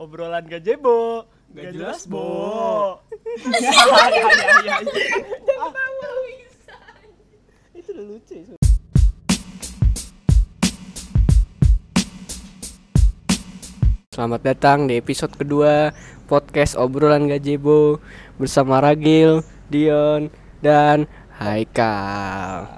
obrolan gajebo Gak jelas, Bo. ya, ya, ya, ya, ya. itu udah lucu ya. Selamat datang di episode kedua podcast obrolan gajebo bersama Ragil, Dion, dan Haikal.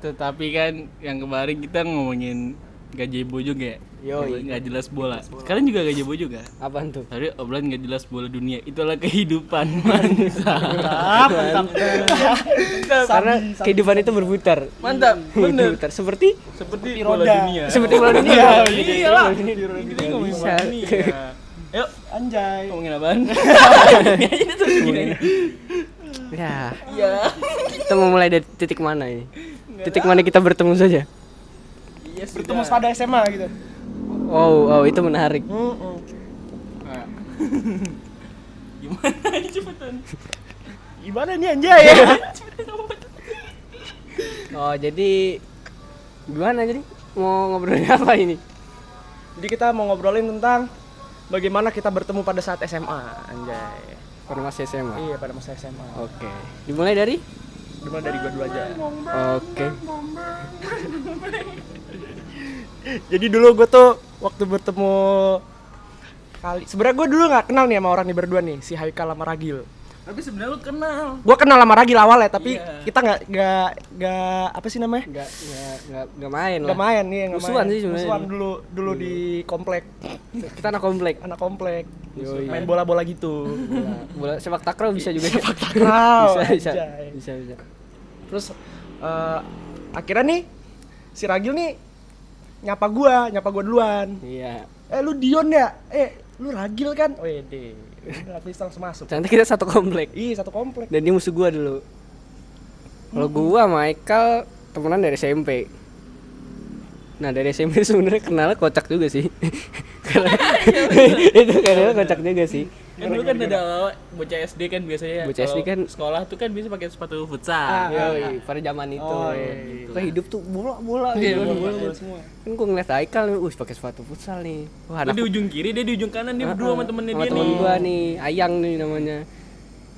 Tetapi kan yang kemarin kita ngomongin gajebo juga ya. Yoi. Gak jelas bola. Sekarang juga gajebo juga. Apaan tuh? Tadi obrolan gak jelas bola dunia. Itulah kehidupan mantap. mantap mantap Karena kehidupan itu berputar. Mantap, bener. Berputar seperti Seperti roda. bola dunia. seperti bola dunia. Iya, iyalah. Kita ngomongin Bisa. bola dunia. Yuk, anjay ngomongin apaan? Ya, Iya. kita mau mulai dari titik mana ini? Titik mana kita bertemu saja? Iya bertemu pada SMA gitu Oh, oh itu menarik. Mm-mm. Nah. Gimana ini cepetan? gimana nih anjay ya Oh, jadi gimana jadi? Mau ngobrolin apa ini? jadi kita mau ngobrolin tentang bagaimana kita bertemu pada saat SMA anjay Pada masa SMA. iya pada masa SMA Oke. Dimulai dari? dimulai dari gua dulu aja Oke. jadi dulu gue tuh waktu bertemu kali sebenarnya gue dulu nggak kenal nih sama orang nih berdua nih si Haikal sama Ragil Tapi sebenarnya lu kenal. gue kenal sama Ragil awalnya tapi Iya. kita nggak nggak nggak apa sih namanya Enggak enggak enggak enggak main nggak main nih nggak Musuhan main. sih sebenarnya. musuhan dulu dulu di komplek Kita anak komplek. anak komplek Yoi. main bola bola gitu Bola, bola sepak takraw bisa juga. Sepak takraw, bisa, bisa, anjay. bisa, bisa. terus eh, akhirnya nih si Ragil nih nyapa gua nyapa gua duluan Iya. eh lu Dion ya eh lu Ragil kan wede tapi langsung masuk Ternyata kita satu komplek. ih satu komplek Dan dia musuh gua dulu. Kalau gua Michael temenan dari SMP. Nah dari SMP sebenarnya kenalnya kocak juga sih. Karena itu kenalnya kocak juga sih. Kan dulu kan ada bocah SD kan biasanya. Bocah SD kan- sekolah tuh kan biasa pakai sepatu futsal. Ah, Yoi, pada zaman itu. Oh, iya, Gitu. Kayak hidup tuh bola bola Iya, gitu. bola, bola, bola semua. Kan gua ngeliat Haikal nih, wih pakai sepatu futsal nih. Wah, anak di ujung kiri, dia di ujung kanan, dia berdua sama temennya sama dia temen nih. gua nih, Ayang nih namanya.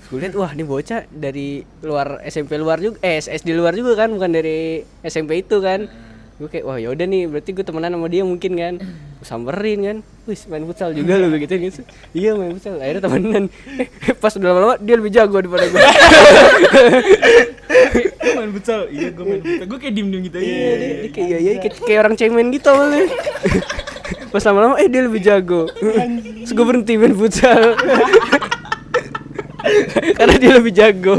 Gue lihat wah ini bocah dari luar SMP luar juga, eh SD luar juga kan, bukan dari SMP itu kan. Gue kayak wah yaudah nih, berarti gue temenan sama dia mungkin kan. Gue samperin kan, wih main futsal juga lu gitu gitu. Iya main futsal, akhirnya temenan. Eh, Pas udah lama-lama dia lebih jago daripada gue. Main futsal. Iya, gua main futsal. Gua kayak diem-diem gitu aja. Iya, dia, kayak iya, iya, kayak, orang cemen gitu awalnya. Pas lama-lama eh dia lebih jago. Terus gue berhenti main futsal. Karena dia lebih jago.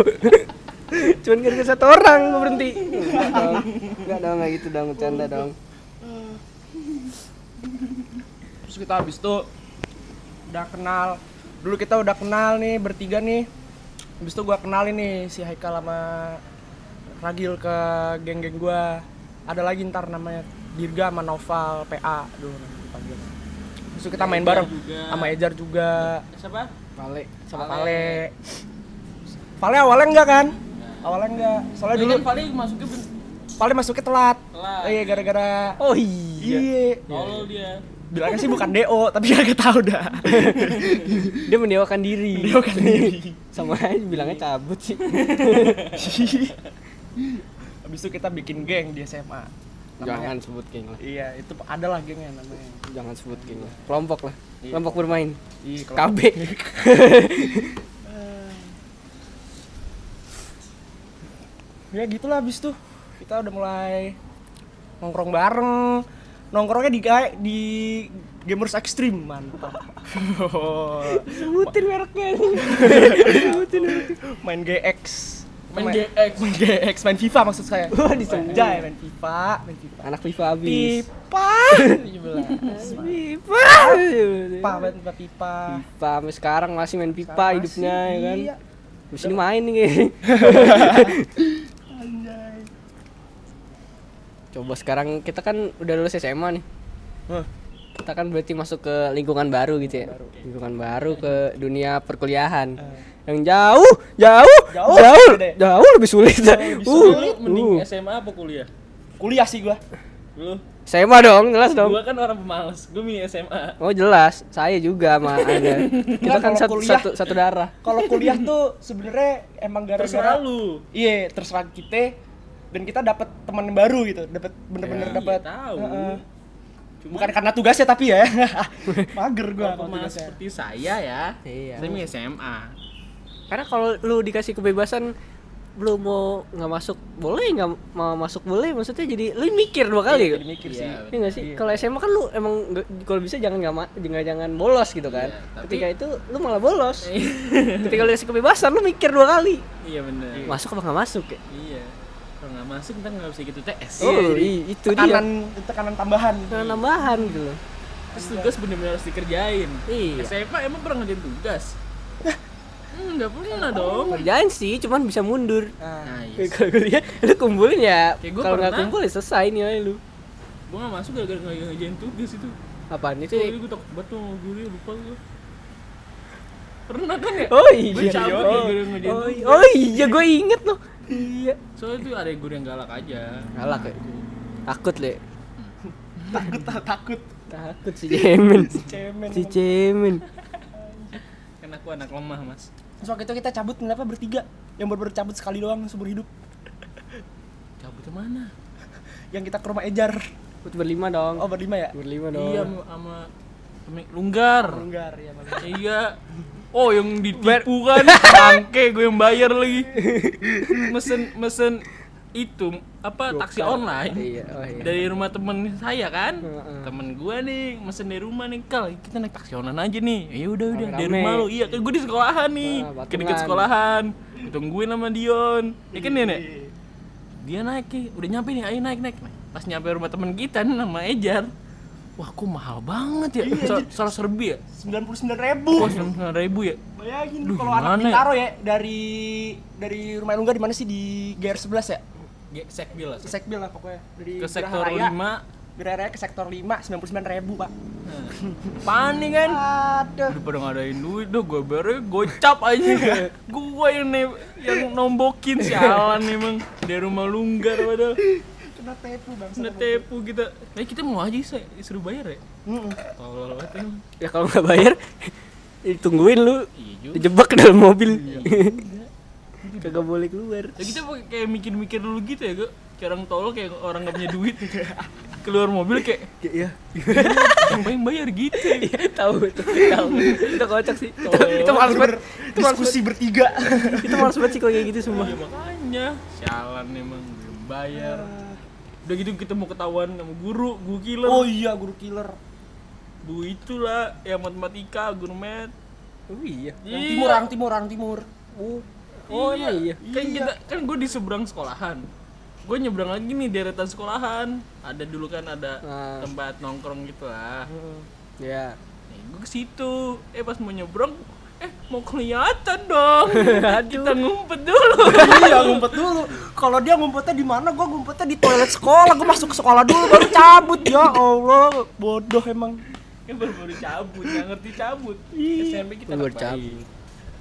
Cuman gara-gara satu orang gue berhenti. Enggak dong, enggak dong, enggak gitu dong, bercanda dong. Terus kita habis itu udah kenal dulu kita udah kenal nih bertiga nih habis itu gua kenalin nih si Haikal sama Ragil ke geng-geng gua ada lagi ntar namanya Dirga sama Noval PA dulu nanti dipanggil itu kita main Ejar bareng juga. sama Ejar juga Siapa? Vale. sama Vale. Vale Vale awalnya enggak kan awalnya enggak soalnya Dulu kan paling masuknya Vale masuknya telat Telat. iya gara-gara Oh iya. iya tolol dia. Bilangnya sih bukan DO tapi gak tahu dah Dia mendewakan diri. Mendewakan diri. Sama aja bilangnya cabut sih. Habis itu kita bikin geng di SMA. Jangan sebut geng lah. Iya, itu adalah gengnya namanya. Jangan sebut geng lah. Kelompok lah. Iya. Kelompok bermain. Iya, KB. Ya gitulah habis tuh. Kita udah mulai nongkrong bareng. Nongkrongnya di kayak di Gamers Extreme, mantap. Sebutin mereknya. main GX. Main GX. main GX, main FIFA maksud saya. Wah. Anjay, main FIFA, main FIFA. Anak FIFA habis. Pipa. Pipa. Pipa, main FIFA, pipa. Pipa sampai sekarang masih main pipa Sekarang hidupnya masih, ya kan. iya. Di sini main nih. Coba sekarang kita kan udah lulus SMA nih. Hah. Kita kan berarti masuk ke lingkungan baru gitu ya. Lingkungan baru ke dunia perkuliahan. Yang jauh, jauh, Jauh, jauh, jauh lebih sulit. lebih Uh, Lu mending uh. SMA apa kuliah? Kuliah sih gua. Lu SMA dong, jelas dong. Gua kan orang pemalas, gua milih SMA. Oh jelas, saya juga sama Anda. Kita kan satu, kuliah- satu, satu darah. Kalau kuliah tuh sebenarnya emang Terserah gara-gara lu. Iya, terserah kita dan kita dapat teman baru gitu, dapat bener-bener Iya, dapat tahu. Heeh. Cuma bukan karena tugasnya tapi ya. Mager gua kalau tugasnya. seperti saya ya. Iya. Saya SMA. Karena kalau lu dikasih kebebasan lu mau nggak masuk boleh nggak mau masuk boleh maksudnya jadi lu mikir dua kali Jadi mikir sih. Iya. Iya nggak sih? Kalau SMA kan lu emang kalau bisa jangan nggak jangan jangan bolos gitu kan. Iya, tapi- Ketika itu lu malah bolos. Ketika lu dikasih kebebasan lu mikir dua kali. Iya bener. Masuk apa nggak masuk ya? Iya. Kalau nggak masuk ntar nggak bisa gitu TS. Oh, jadi i- itu dia. tekanan tekanan tambahan. Tekanan tambahan gitu loh. Terus tugas bener-bener harus dikerjain. Iya. SMA emang pernah ngerjain tugas? Hmm, nggak pernah dong. Kerjaan sih, cuman bisa mundur. Nah, Nah, iya. Kalau kuliah lu kumpulin ya. Kalau nggak pernah. kumpul ya selesai nilai lu. Gua nggak masuk gara-gara nggak ngerjain tugas itu. Apaan itu? Soalnya gue takut banget sama guru ya, lupa gue Pernah kan ya? Oh iya. Gue cabut oh, gara-gara ngerjain oh, tugas oh iya, gue inget loh. Iya. Soalnya tuh ada guru yang galak aja Galak ya? Takut le. takut takut Takut si Cemen. cemen. si Cemen. Kan aku anak lemah mas Terus waktu itu kita cabut kenapa bertiga? Yang baru cabut sekali doang seumur hidup. Cabut ke mana? Yang kita ke rumah Ejar. Ikut berlima dong. Oh berlima ya? berlima dong. Iya sama- Lunggar Lunggar ya. Iya Oh yang ditipu kan? Bangke gue yang bayar lagi. Mesen mesen itu apa taksi Gokar. online. Iya, oh iya. dari rumah temen saya kan? Heeh. temen gue nih mesen dari rumah nih kal kita naik taksi online aja nih. Ya udah udah dari rumah lo iya kan gue di sekolahan nih. Ah, ke patungan. sekolahan. Ditungguin sama Dion. Ya kan Dion ya? Dia naik nih udah nyampe nih ayo naik naik pas nyampe rumah temen kita nih nama Ejar wah kok mahal banget ya Sa- salah serbi ya Sembilan puluh sembilan ribu. wah sembilan ribu ya Bayangin Duh, kalau anak ya? Bintaro ya dari dari rumah Lunggar di mana sih di GR 11 ya? Sekbil lah Sekbil lah pokoknya. Dari ke sektor Raya. 5 Geraha Raya ke sektor 5 99 ribu pak. panik kan Aduh. udah pada ngadain duit dah gue bare gocap aja gue yang yang nombokin sialan emang dari rumah lunggar padahal Kena tepu bang. kena tepu kita eh kita mau aja sih disuruh bayar ya? Mm-mm. tolol banget emang Ya kalau nggak bayar ditungguin lu. Iya dijebak ke dalam mobil. Kagak boleh keluar. ya kita kayak mikir-mikir dulu gitu ya gue kayak orang tolol kayak orang nggak punya duit. Keluar mobil kayak Iya. siapa yang bayar gitu ya? tahu itu tahu. Itu kocak sih. Itu, itu males banget. Diskusi bertiga. itu males banget sih kalau kayak gitu ya makanya. Sialan emang belum bayar udah gitu kita mau ketahuan sama guru guru killer oh iya guru killer. Bu itulah yang matematika, guru mat. oh iya Yang timur, orang timur, orang timur. oh oh emang iya Kan kita kan gue di seberang sekolahan. Gue nyebrang lagi nih deretan sekolahan. Ada dulu kan ada Ah. tempat nongkrong gitu lah. ya Nih, gue ke situ. Eh pas mau nyebrang, eh mau kelihatan dong. kita ngumpet dulu. iya ngumpet dulu. Kalau dia ngumpetnya di mana? Gua ngumpetnya di toilet sekolah. Gua masuk ke sekolah dulu baru cabut. Ya Allah, bodoh emang. kan baru baru cabut, nggak ngerti cabut. Iya. SMP kita Baru anak cabut. baik.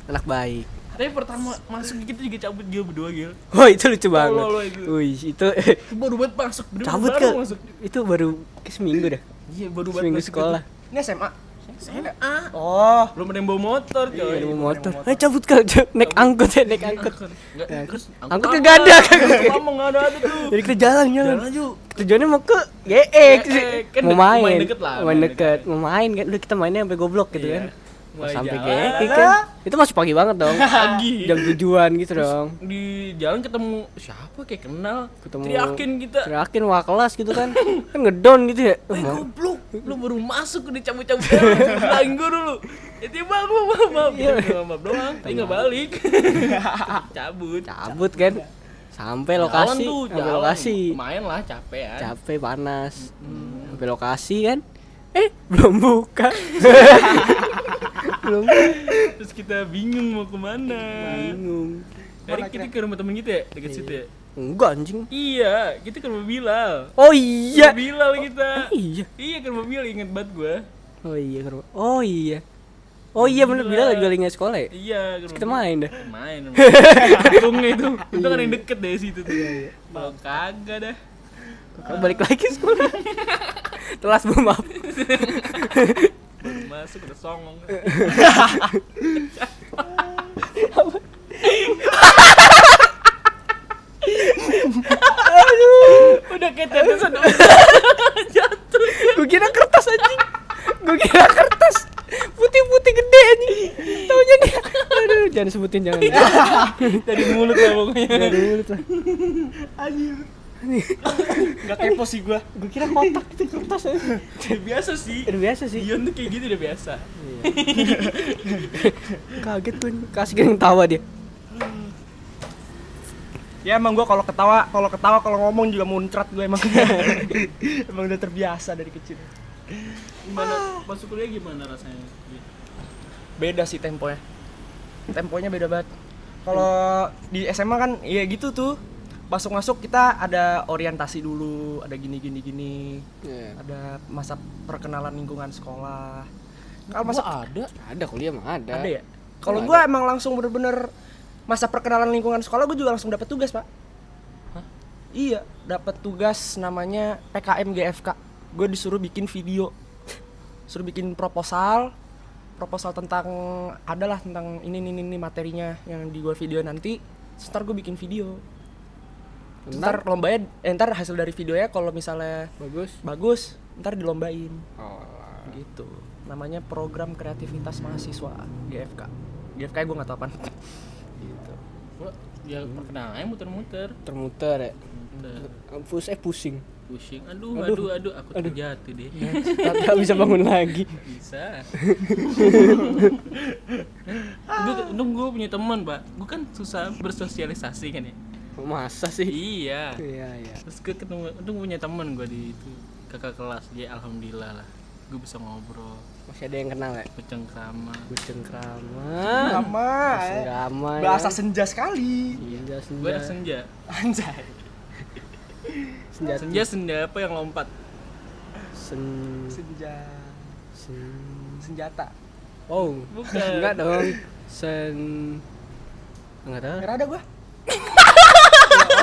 anak baik Tapi pertama masuk kita juga cabut gil berdua gil. oh itu lucu banget lo itu. wih itu Itu baru banget masuk. cabut baru ke masuk. itu baru ke seminggu dah Iya baru banget seminggu masuk sekolah Ini SMA. SMA. Oh, Belum ada yang bawa motor coy. ada mau motor. ayo cabut Cabut. naik angkot ya naik angkot. Enggak, Ya, terus angkot kagak ada, kagak lama enggak ada ada tuh. jadi kita jalan jalan. Jalan aja. tujuannya mau ke GX GX, kan mau main main. deket lah, main main deket. Mau main kan. Udah kita mainnya sampai goblok gitu Iya. kan Mulai sampai jalan. GX kan itu masih pagi banget dong. Pagi. jam tujuan gitu dong. Di jalan ketemu siapa kayak kenal. Ketemu- Teriakin kita. terakhir wah kelas gitu kan. Kan ngedon gitu ya. Eh goblok, lu baru masuk udah cabut-cabut Bilangin gue dulu. Ya tiba maaf, maaf, maaf bilang maaf doang, tapi nggak balik. Cabut. Cabut kan. Sampai Jalan lokasi. tuh, sampai jalan. lokasi. Lumayan lah, capek ya capek panas. Sampai lokasi kan. Eh belum buka belum. Terus kita bingung mau ke mana. Bingung. Tadi kita ke rumah temen kita ya, deket situ ya? Enggak anjing. Iya, kita ke rumah Bilal. Oh iya. Rumah Bilal kita. iya. Iya ke rumah Bilal, inget banget gue oh iya ke rumah- oh iya. Oh iya bener bilang lagi lagi sekolah ya? Iya, ke Terus rumah kita main dah. Main untungnya itu. Untung kan yang deket dari situ tuh. Iya, kalau kagak dah. Kakak balik lagi sekolah. Telas bu maaf. Baru masuk udah songong. udah kayak tetesan jatuh. Gue kira kertas anjing. Gue kira kertas. Putih-putih gede anjing. Taunya dia. Aduh, jangan sebutin jangan. Dari mulut lah pokoknya. Dari mulut lah. Anjir. Gak kepo sih gua. Gue kira kotak itu kertas. Udah biasa sih. Udah biasa sih. Dion tuh kayak gitu udah biasa. Kaget tuh. Kasih yang tawa dia. Ya emang gua kalau ketawa, kalau ketawa kalau ngomong juga muncrat gue emang. emang udah terbiasa dari kecil. Gimana masuk kuliah gimana rasanya? Beda sih temponya. Temponya beda banget. Kalau di SMA kan ya gitu tuh. Masuk-masuk kita ada orientasi dulu, ada gini gini gini. Ada masa perkenalan lingkungan sekolah. Kalau masa Masa ada? Ada kuliah mah ada. ada ya? Kalau ada. gua emang langsung bener-bener masa perkenalan lingkungan sekolah gue juga langsung dapat tugas pak. Iya, dapat tugas namanya PKM GFK. Gue disuruh bikin video, suruh bikin proposal, proposal tentang adalah tentang ini ini ini materinya yang di gua video nanti. Terus Ntar gue bikin video. Ntar lombanya, eh, ntar hasil dari videonya kalau misalnya Bagus. bagus, ntar dilombain Oh. gitu namanya program kreativitas mahasiswa GFK GFK gue nggak tahu apa gitu Gua ya perkenalannya muter-muter. Termuter ya. Muter. Pus eh pusing. Pusing. Aduh, Aduh. aduh, aduh, aku terjatuh deh. Tak bisa bangun lagi. Bisa. gue untung gue punya teman, Pak. Gue kan susah bersosialisasi kan ya. Masa sih? Iya. Iya, iya. Terus gue ketemu, untung punya teman gue di itu kakak kelas. Ya alhamdulillah lah. Gue bisa ngobrol, Masih ada yang kenal ya? Kucing krama. sama Kucing krama. ya. bahasa senja sekali Senja, senja. Gue anak senja. anjay senja. Senja senja apa yang lompat? Sen... senja sen- senjata Oh, Bukan. enggak dong. Sen... Enggak tahu. nggak ada gue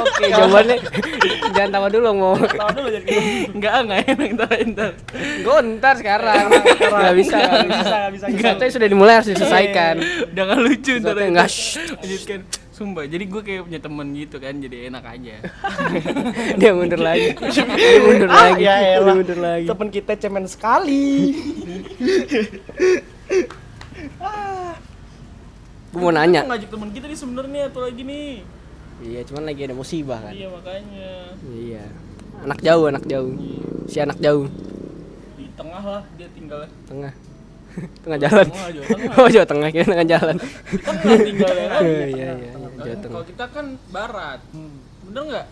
Oke, jawabannya jangan tawa dulu mau. tahu dulu jadi Enggak, enggak enak ntar ntar. Gue ntar sekarang. Enggak bisa. nggak bisa nggak bisa Enggak, itu sudah dimulai harus diselesaikan. Udah gak lucu ntar. Sesuatu yang enggak, shh. Lanjutkan. Sumpah, jadi gue kayak punya temen gitu kan, jadi enak aja. Dia mundur lagi. Dia mundur ah lagi. ya Dia elah mundur lagi. temen kita cemen sekali Gue mau nanya. Ngajak temen kita nih sebenarnya atau lagi nih. Iya, cuman lagi ada musibah kan. Iya makanya. Iya. Anak jauh, anak jauh. Si anak jauh. Di tengah lah dia tinggal. Tengah. tengah jalan. Tengah, Jawa Tengah. Oh, Jawa Tengah kira tengah jalan. Di tengah tinggal ya kan. Iya, iya, iya. Jawa Kan Tengah. Kalau kita kan barat. Bener nggak?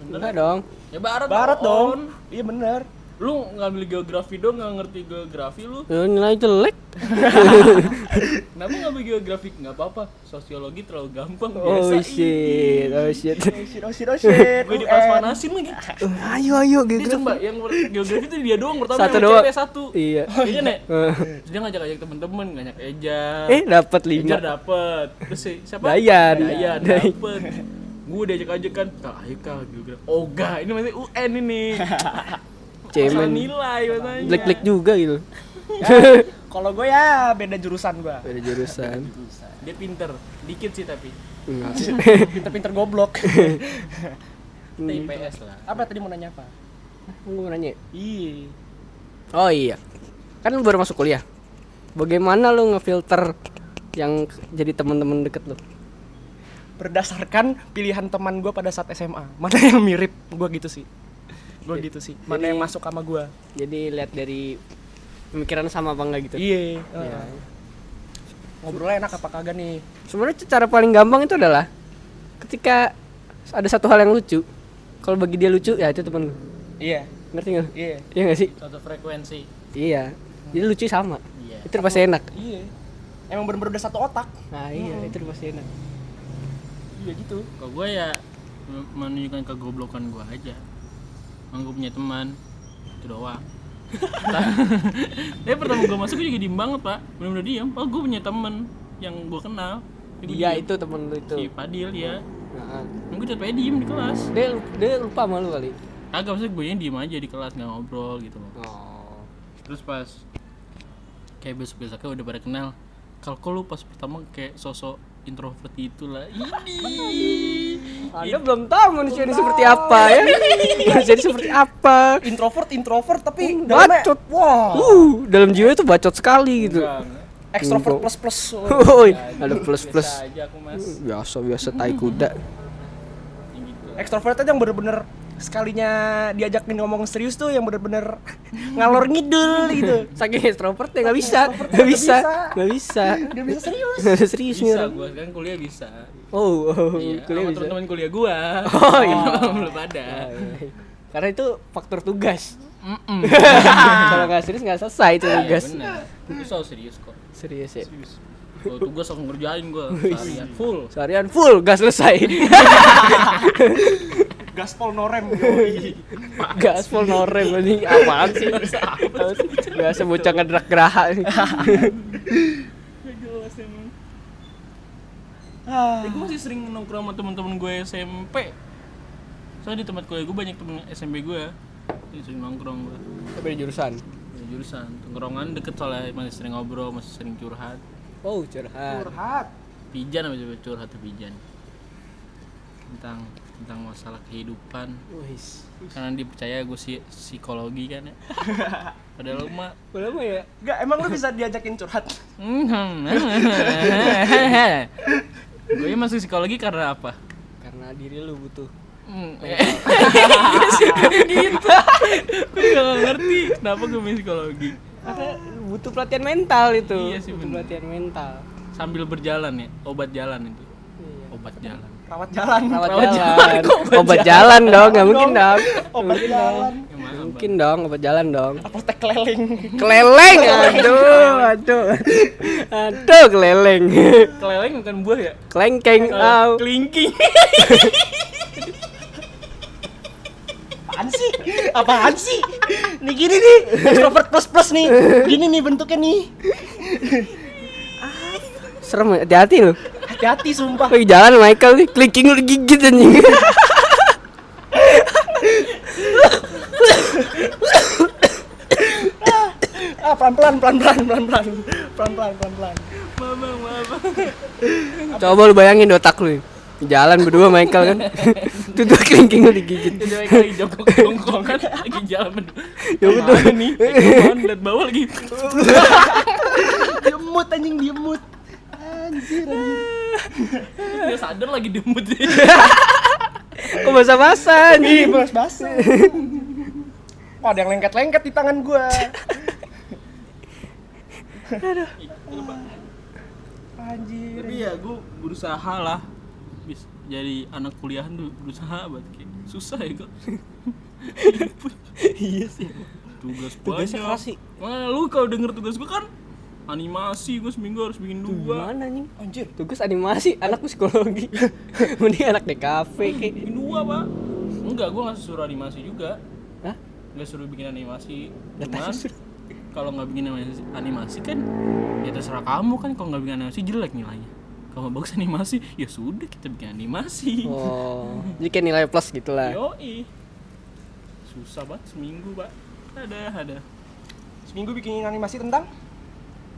Bener. Enggak dong. Ya barat. barat On. dong iya bener Lu ngambil geografi dong, nggak ngerti geografi lu. Lu nilai jelek. Kenapa ngambil geografi? Nggak apa-apa. Sosiologi terlalu gampang. Oh biasa. shit. Oh shit. oh shit oh shit oh shit Gue UN. dipanas-panasin lagi. ayo ayo Dia gitu. coba yang geografi itu dia doang pertama Satu doang. satu. Iya. Iya nek. Eh, Terus dia ngajak-ngajak temen-temen, ngajak Ejar. Eh, dapat lima. dapet. Terus si- siapa? Dayan. Dayan dapet. Gue diajak-ajak kan, kak ayo kak geografi. Oga, ini masih UN ini. Cemen. nilai matanya. Blik-blik juga gitu. Ya, kalau gue ya beda jurusan gue Beda jurusan. Dia pinter, dikit sih tapi. Hmm. pinter-pinter goblok Kita IPS lah. apa tadi mau nanya apa Gue mau nanya. iya Oh iya. Kan lu baru masuk kuliah. Bagaimana lu ngefilter yang jadi teman-teman deket lu? berdasarkan pilihan teman gue pada saat SMA mana yang mirip gue gitu sih gue gitu sih mana Jadi- yang masuk sama gue Jadi lihat dari pemikiran sama apa enggak gitu. iya Iya. uh. ngobrolnya enak apa kagak nih Sebenarnya cara paling gampang itu adalah ketika ada satu hal yang lucu. Kalau bagi dia lucu ya itu temen lu. iya Ngerti nggak? iya Iya nggak sih? Satu frekuensi. Iya. Jadi lucu sama. Iya. Itu udah pasti enak. iya emang bener-bener udah satu otak Nah iya itu udah pasti enak. iya gitu Kalau gue ya men- menunjukkan kegoblokan gue aja. Gue punya teman, itu doang. Tapi pertama gue masuk gue juga diem banget pak, bener-bener diem. Oh gue punya teman yang gue kenal. Diem. itu temen lu itu. si Fadil ya. Nah, Gue aja diem di kelas. dia dia lupa sama lu kali. Kagak maksudnya gue diem aja di kelas nggak ngobrol gitu loh. Oh. Terus pas kayak besok besoknya udah pada kenal. Kalau lu pas pertama kayak sosok introvert itu lah. Ini. Anda belum tahu manusia ini seperti apa ya? manusia ini seperti apa? introvert introvert tapi dalamnya Bacot. wah Uh, dalam jiwa itu bacot sekali gitu. ekstrovert plus plus Woi, ada plus plus. Biasa aja aku mas. Biasa biasa tai kuda. Ekstrovert aja yang bener-bener sekalinya diajakin ngomong serius tuh yang bener-bener ngalor ngidul gitu Saking extrovert ya nggak bisa, Extrovert nggak nggak bisa, bisa. nggak bisa. dia bisa serius Nggak serius Bisa gue kan kuliah bisa. Oh, oh Iya, kuliah sama bisa. teman-teman kuliah gua. Oh, iya. belum ada. Oh, iya. Karena itu faktor tugas. Kalau nggak serius nggak selesai itu Iya tugas. benar. Itu soal serius kok. Serius ya. Serius. Kalau tugas aku ngerjain gua seharian full. Seharian full gas selesai. Gaspol norem gas full norem ini apaan sih? Apaan sih? Biasa bocah ngedrak geraha. Gak jelas emang. ah. Ya, gue masih sering nongkrong sama teman-teman gue SMP. Soalnya di tempat kuliah gue banyak temen SMP gue. Jadi sering nongkrong gue. Beda jurusan. Ya, jurusan tongkrongan deket soalnya masih sering ngobrol, masih sering curhat. Oh, curhat. curhat Pijan apa coba curhat Pijan. Tentang tentang masalah kehidupan. Karena dipercaya gue si psikologi kan ya. Padahal mah Boleh mah ya? Enggak, emang lu bisa diajakin curhat gue masuk psikologi karena apa? Karena diri lu butuh. Hmm. gitu. Gue gak ngerti kenapa gue main psikologi. Karena butuh pelatihan mental itu. Iya sih, butuh bener. pelatihan mental. Sambil berjalan ya, obat jalan itu. Iya. Obat jalan. Rawat jalan Rawat Rawat jalan. jalan, kok obat Obat jalan dong, nggak mungkin dong. obat Mungkin dong. jalan mana, Mungkin dong, obat jalan dong. apotek keliling Keleleng, aduh, aduh, aduh, keleleng? Keleleng bukan buah ya? kelengkeng, au. Kelingking. apaan sih apaan sih nih gini nih extrovert plus plus nih gini nih bentuknya nih Serem, hati-hati lu hati-hati sumpah. Lagi jalan Michael. Nih clicking lu gigit anjing. Ah pelan-pelan pelan-pelan pelan-pelan. Pelan-pelan pelan-pelan. Mama mama. Coba lu bayangin otak lu jalan berdua Michael kan? Tuh tuh kelingking lu digigit. Itu lagi jongkok jongkok kan? Lagi jalan berdua. Ya udah. Nih? Lihat bawah lagi. Diemut anjing diemut. Anjir anjir. Dia sadar lagi demut Kok basah-basah Ih, anjing. belas basah Wah, ada yang lengket-lengket di tangan gua. Anjir. Tapi ya gue berusaha lah bis jadi anak kuliahan tuh berusaha banget kayak susah ya kok Iya sih. tugas banyak keras sih. Mana lu kalau denger tugas gue kan animasi gue seminggu harus bikin dua Gimana anjing? Anjir. Tugas animasi, anak psikologi. Mending anak DKV kayak. bikin dua pak enggak gue nggak suruh animasi juga Hah? nggak suruh bikin animasi cuman kalau nggak bikin animasi, animasi kan ya terserah kamu kan kalau nggak bikin animasi jelek nilainya kalau nggak bagus animasi ya sudah kita bikin animasi Oh, jadi kayak nilai plus gitu lah. Yoi. Susah banget seminggu, Pak. Ada, ada. Seminggu bikin animasi tentang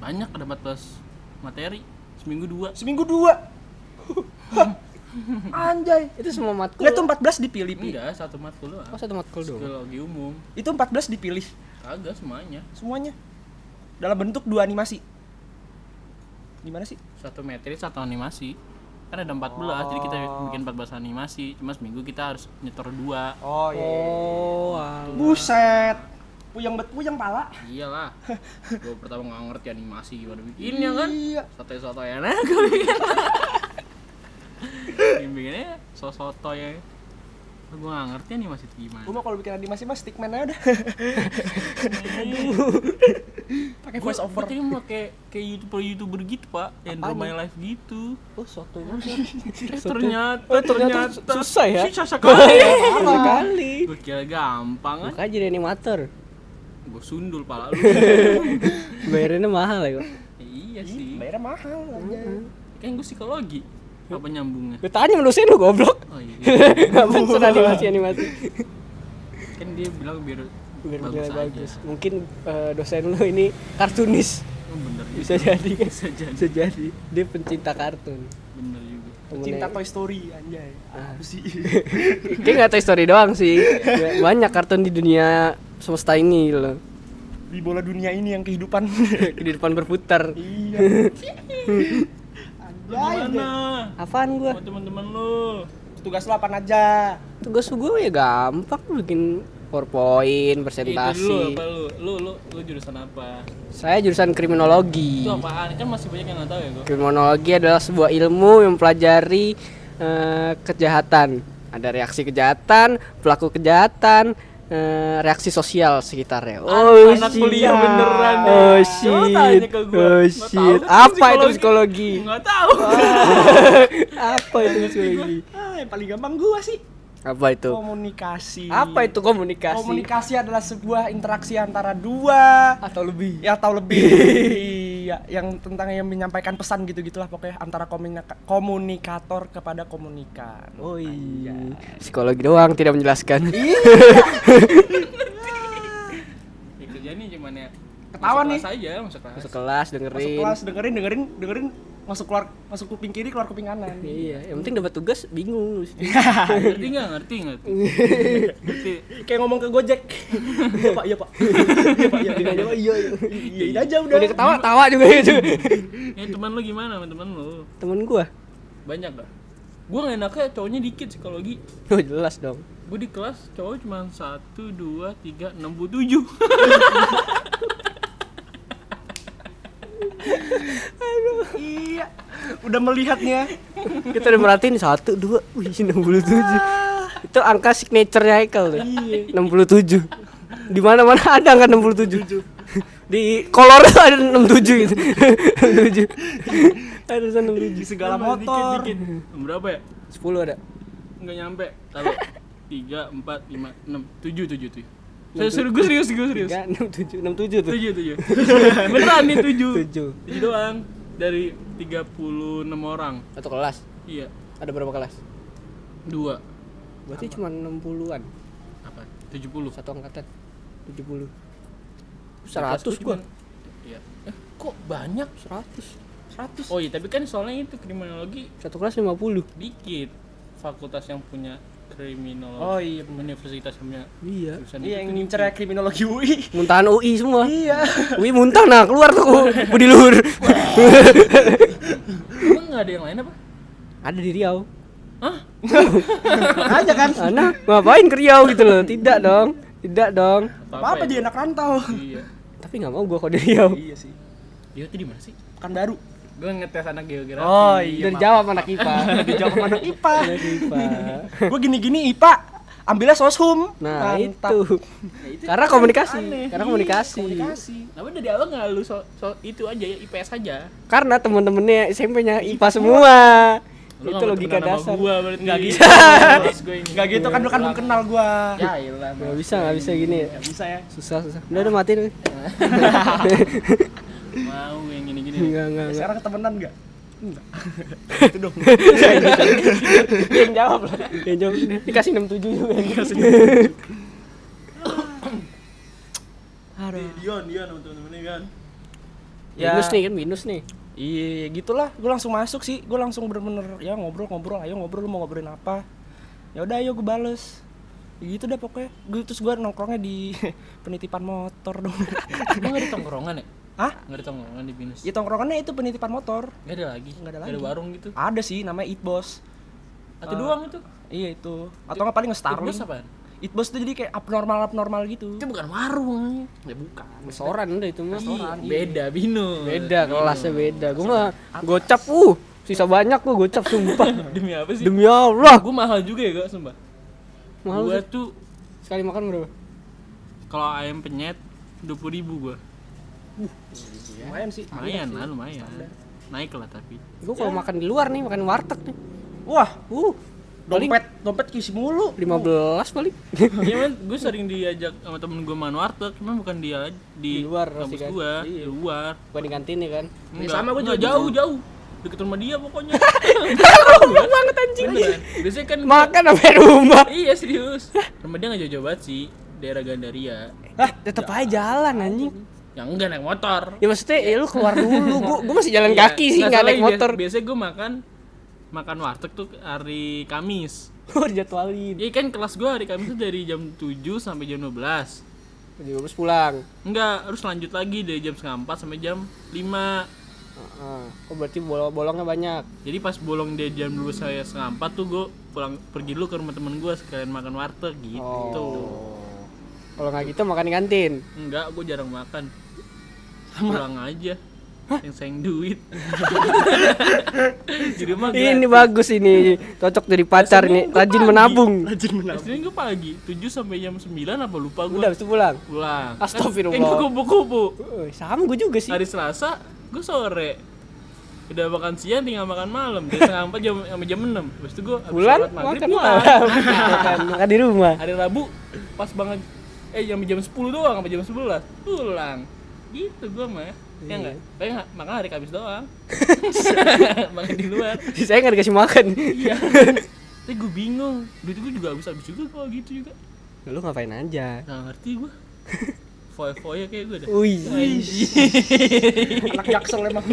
Banyak ada 14 materi. Seminggu dua. seminggu dua. Anjay. Itu semua matkul. Enggak tuh 14 dipilih, Pi. Enggak, satu matkul doang. Oh, satu matkul doang. Psikologi umum. Itu 14 dipilih Kagak semuanya. semuanya. Dalam bentuk dua animasi. Gimana sih? Satu materi, satu animasi. Kan ada 14, jadi kita bikin 14 animasi. Cuma seminggu kita harus nyetor dua. Oh Oh, alah. Buset. Puyeng bet puyeng pala. Iyalah. Gue pertama nggak ngerti animasi gimana bikinnya kan. Iya. Soto-soto ya nah gue bikin. Bikinnya soto ya. Gue nggak ngerti animasi itu gimana. Gua mah kalau bikin animasi mah stickman aja udah. Pakai voice over. tadi mau kayak kayak youtuber youtuber gitu pak yang drama live gitu Oh, soto eh, Soto. ternyata Oh, ternyata susah ya? susah sekali sekali. gue kira gampang kan jadi animator. Gue sundul pala lu. Bayarannya mahal ya kok. iya sih. Bayarnya mahal aja. kan gue psikologi. Apa nyambungnya? Gue tanya sama dosen lu goblok. oh iya. Gak pesen animasi animasi. kan dia bilang biar, biar bagus nilai aja. bagus. Mungkin eh, dosen lu ini kartunis. Oh, bener juga. bisa jadi kan? Bisa jadi. Bisa jadi. Dia pencinta kartun. Bener juga Cinta Toy Story anjay. Ah. Apa sih? Kayak nggak Toy Story doang sih. Banyak kartun di dunia semesta ini gitu loh. Di bola dunia ini yang kehidupan. Di depan berputar. iya. gimana Apaan gua? teman-teman lu Tugas lu apaan aja? Tugas gua ya gampang bikin PowerPoint, itu presentasi. dulu apa lu lu lu lu jurusan apa Saya jurusan kriminologi. itu apaan kan masih banyak yang nggak tahu ya gua Kriminologi adalah sebuah ilmu yang mempelajari eh, kejahatan. Ada reaksi kejahatan, pelaku kejahatan, eh, reaksi sosial sekitarnya. Oh, anak shit. kuliah beneran ya. Oh shit. tanya ke gua. Oh shit. Apa itu psikologi? nggak tahu Apa itu psikologi? Ah, yang paling gampang gua sih. Apa itu? Komunikasi. Apa itu komunikasi? Komunikasi adalah sebuah interaksi antara dua Atau lebih? ya atau lebih ya, yang tentang yang menyampaikan pesan gitu gitulah pokoknya antara komunika- komunikator kepada komunikan Oh iya. Psikologi doang tidak menjelaskan. ya kerjanya cuman Ketawa masuk nih. kelas aja masuk kelas. Masuk kelas masuk dengerin. kelas dengerin dengerin dengerin. Masuk keluar masuk kuping kiri keluar kuping kanan. Iya, yang penting dapat tugas bingung. ngerti nggak? Ngerti ngerti. ngerti. Kayak ngomong ke gojek. Iya pak iya pak. Iya pak iya. Iya iya iya. Iya aja udah. Udah ketawa, tawa juga gitu. ya teman lu gimana? Teman lu? Temen gua. banyak gak gua nggak enaknya cowoknya dikit psikologi. Oh jelas dong. gue di kelas cowok cuma satu dua tiga enam tujuh iya. Udah melihatnya. Kita udah merhatiin satu, dua, wih 67 Itu angka signature-nya Haikal tuh. Iya. 67 Di mana mana ada angka 67 Di kolor ada 67 gitu. 67 Ada 67 di segala motor. dikit, dikit. berapa ya? 10 ada. Nggak nyampe. Taruh tiga empat lima enam. Tujuh tujuh tujuh saya serius gue serius. Gue serius 3, 67 67 tuh. Tujuh tujuh. Beneran nih tujuh. 7 tujuh doang dari tiga puluh enam orang. Satu kelas? Iya. Ada berapa kelas? dua. Berarti cuma 60-an apa? tujuh puluh? Satu angkatan. 70 100 gua. iya. Eh kok banyak? 100 oh iya tapi kan soalnya itu kriminologi Satu kelas 50 dikit. Fakultas yang punya kriminologi. Oh iya universitas punya Iya. jurusan iya itu yang ngincer kriminologi UI Muntahan UI semua. Iya. UI muntah nah keluar tuh Budi luhur. Emang nggak ada yang lain apa? Ada di Riau. Hah? aja kan? Ana ngapain ke Riau gitu loh? Tidak dong Tidak dong. Apa apa ya? dia anak rantau. Iya. Tapi nggak mau gua kalau di Riau. Iya sih. Dia tuh di mana sih? Kan baru gue ngetes anak geografi. Oh, iya. Dan jawab anak IPA. Dijawab sama anak IPA. gue gini-gini IPA ambilnya soshum. Nah Mantap. itu. Itu. Karena komunikasi aneh. Karena Iya, komunikasi. Komunikasi Kenapa dari awal nggak lu so, so- itu aja ya IPS aja? Karena temen-temennya SMP-nya IPA semua. Lu Itu logika dasar. Gua berarti. Nggak gua ini. Gak gitu kan lu kan belum kenal gua. Ya iyalah. Nggak bisa nggak bisa gini ya. Gak bisa ya. Susah susah. Udah udah mati nih Mau yang gini-gini. Enggak enggak enggak sekarang ketemenan gak? Enggak. Itu dong. Yang jawab lah. Yang jawab Dikasih 67 juga. Dikasih Aduh. Dion, Dion sama temen-temennya kan. Ya. Minus nih kan minus nih. Iya gitulah. Gue langsung masuk sih. Gue langsung bener-bener ya ngobrol-ngobrol ayo ngobrol lu mau ngobrolin apa? Ya udah ayo gue bales. Ya gitu dah pokoknya. Gue terus gue nongkrongnya di penitipan motor dong. Emang nggak ada tongkrongan ya? Hah? Nggak ada tongkrongan di Binus. ya tongkrongannya itu penitipan motor Nggak ada lagi. Nggak ada lagi. warung gitu. ada sih namanya Eat Boss Atau doang itu? iya itu atau nggak paling Starling Starling apaan? Eat Boss itu jadi kayak abnormal abnormal gitu Itu bukan warung. Ya bukan. Restoran udah itu mah Restoran. Beda Binus. Beda kelasnya beda Gue mah gocap uh Sisa banyak gua gocap sumpah Demi apa sih? Demi Allah Gue mahal juga ya gak sumpah. Mahal Gue sih. tuh Sekali makan berapa? kalau ayam penyet dua puluh ribu gue. Lumayan sih Lumayan lah, lumayan. Naik lah tapi. Gue kalau makan di luar nih Makan warteg nih wah Uh Paling dompet dompet kisi mulu 15 paling Iya man, gue sering diajak sama temen gue main warteg, cuman bukan dia di, Di luar kampus kan? gue, di luar. Bukan di kantin ya kan Enggak, sama gua enggak, juga jauh jauh. Deket rumah dia pokoknya. Goblok banget anjing Beneran. Biasanya kan gua- Makan sampai rumah Iya serius. Rumah dia nggak jauh-jauh banget sih. daerah Gandaria. Hah, tetep aja jalan anjing. Yang enggak naik motor. Ya maksudnya ya lu keluar dulu. Gua gua masih jalan Iya, kaki sih, nggak nggak salah, naik bias- motor. Biasanya gue makan makan warteg tuh hari Kamis. Oh, dijadwalin. Iya kan kelas gue hari Kamis tuh dari jam 7 sampai jam 12. Jadi harus pulang. Enggak, harus lanjut lagi dari jam setengah 4 sampai jam 5. Heeh. Oh, berarti bolong bolongnya banyak. Jadi pas bolong dari jam 2 saya setengah 4 tuh gue pulang pergi dulu ke rumah temen gue sekalian makan warteg gitu. Oh. Kalau nggak gitu makan di kantin. Enggak, gue jarang makan. Pulang aja. Yang sayang duit. Di rumah Ini bagus ini. Cocok jadi pacar nih. Rajin menabung. Rajin menabung. Senin gue pagi 7 sampai jam 9 apa lupa gue Udah habis itu pulang. pulang. Astagfirullah. Eh, kupu-kupu. Oh, sama gue juga sih. Hari Selasa gue sore. Udah makan siang tinggal makan malam dari setengah empat jam sampai jam 6 Habis itu gue Bulan makan malam. makan, makan di rumah. Hari Rabu pas banget eh jam jam 10 doang sampai jam 11 pulang. Gitu gue mah. Ya enggak? Tapi nggak- makan hari Kamis doang. makan di luar. Saya nggak dikasih makan. Iya. Tapi gue bingung. Duit gue juga habis-habis juga kalau gitu juga. Lu ngapain aja? Nggak ngerti gue. Foya-foya kayak gue dah. Wih, Anak jaksel emang.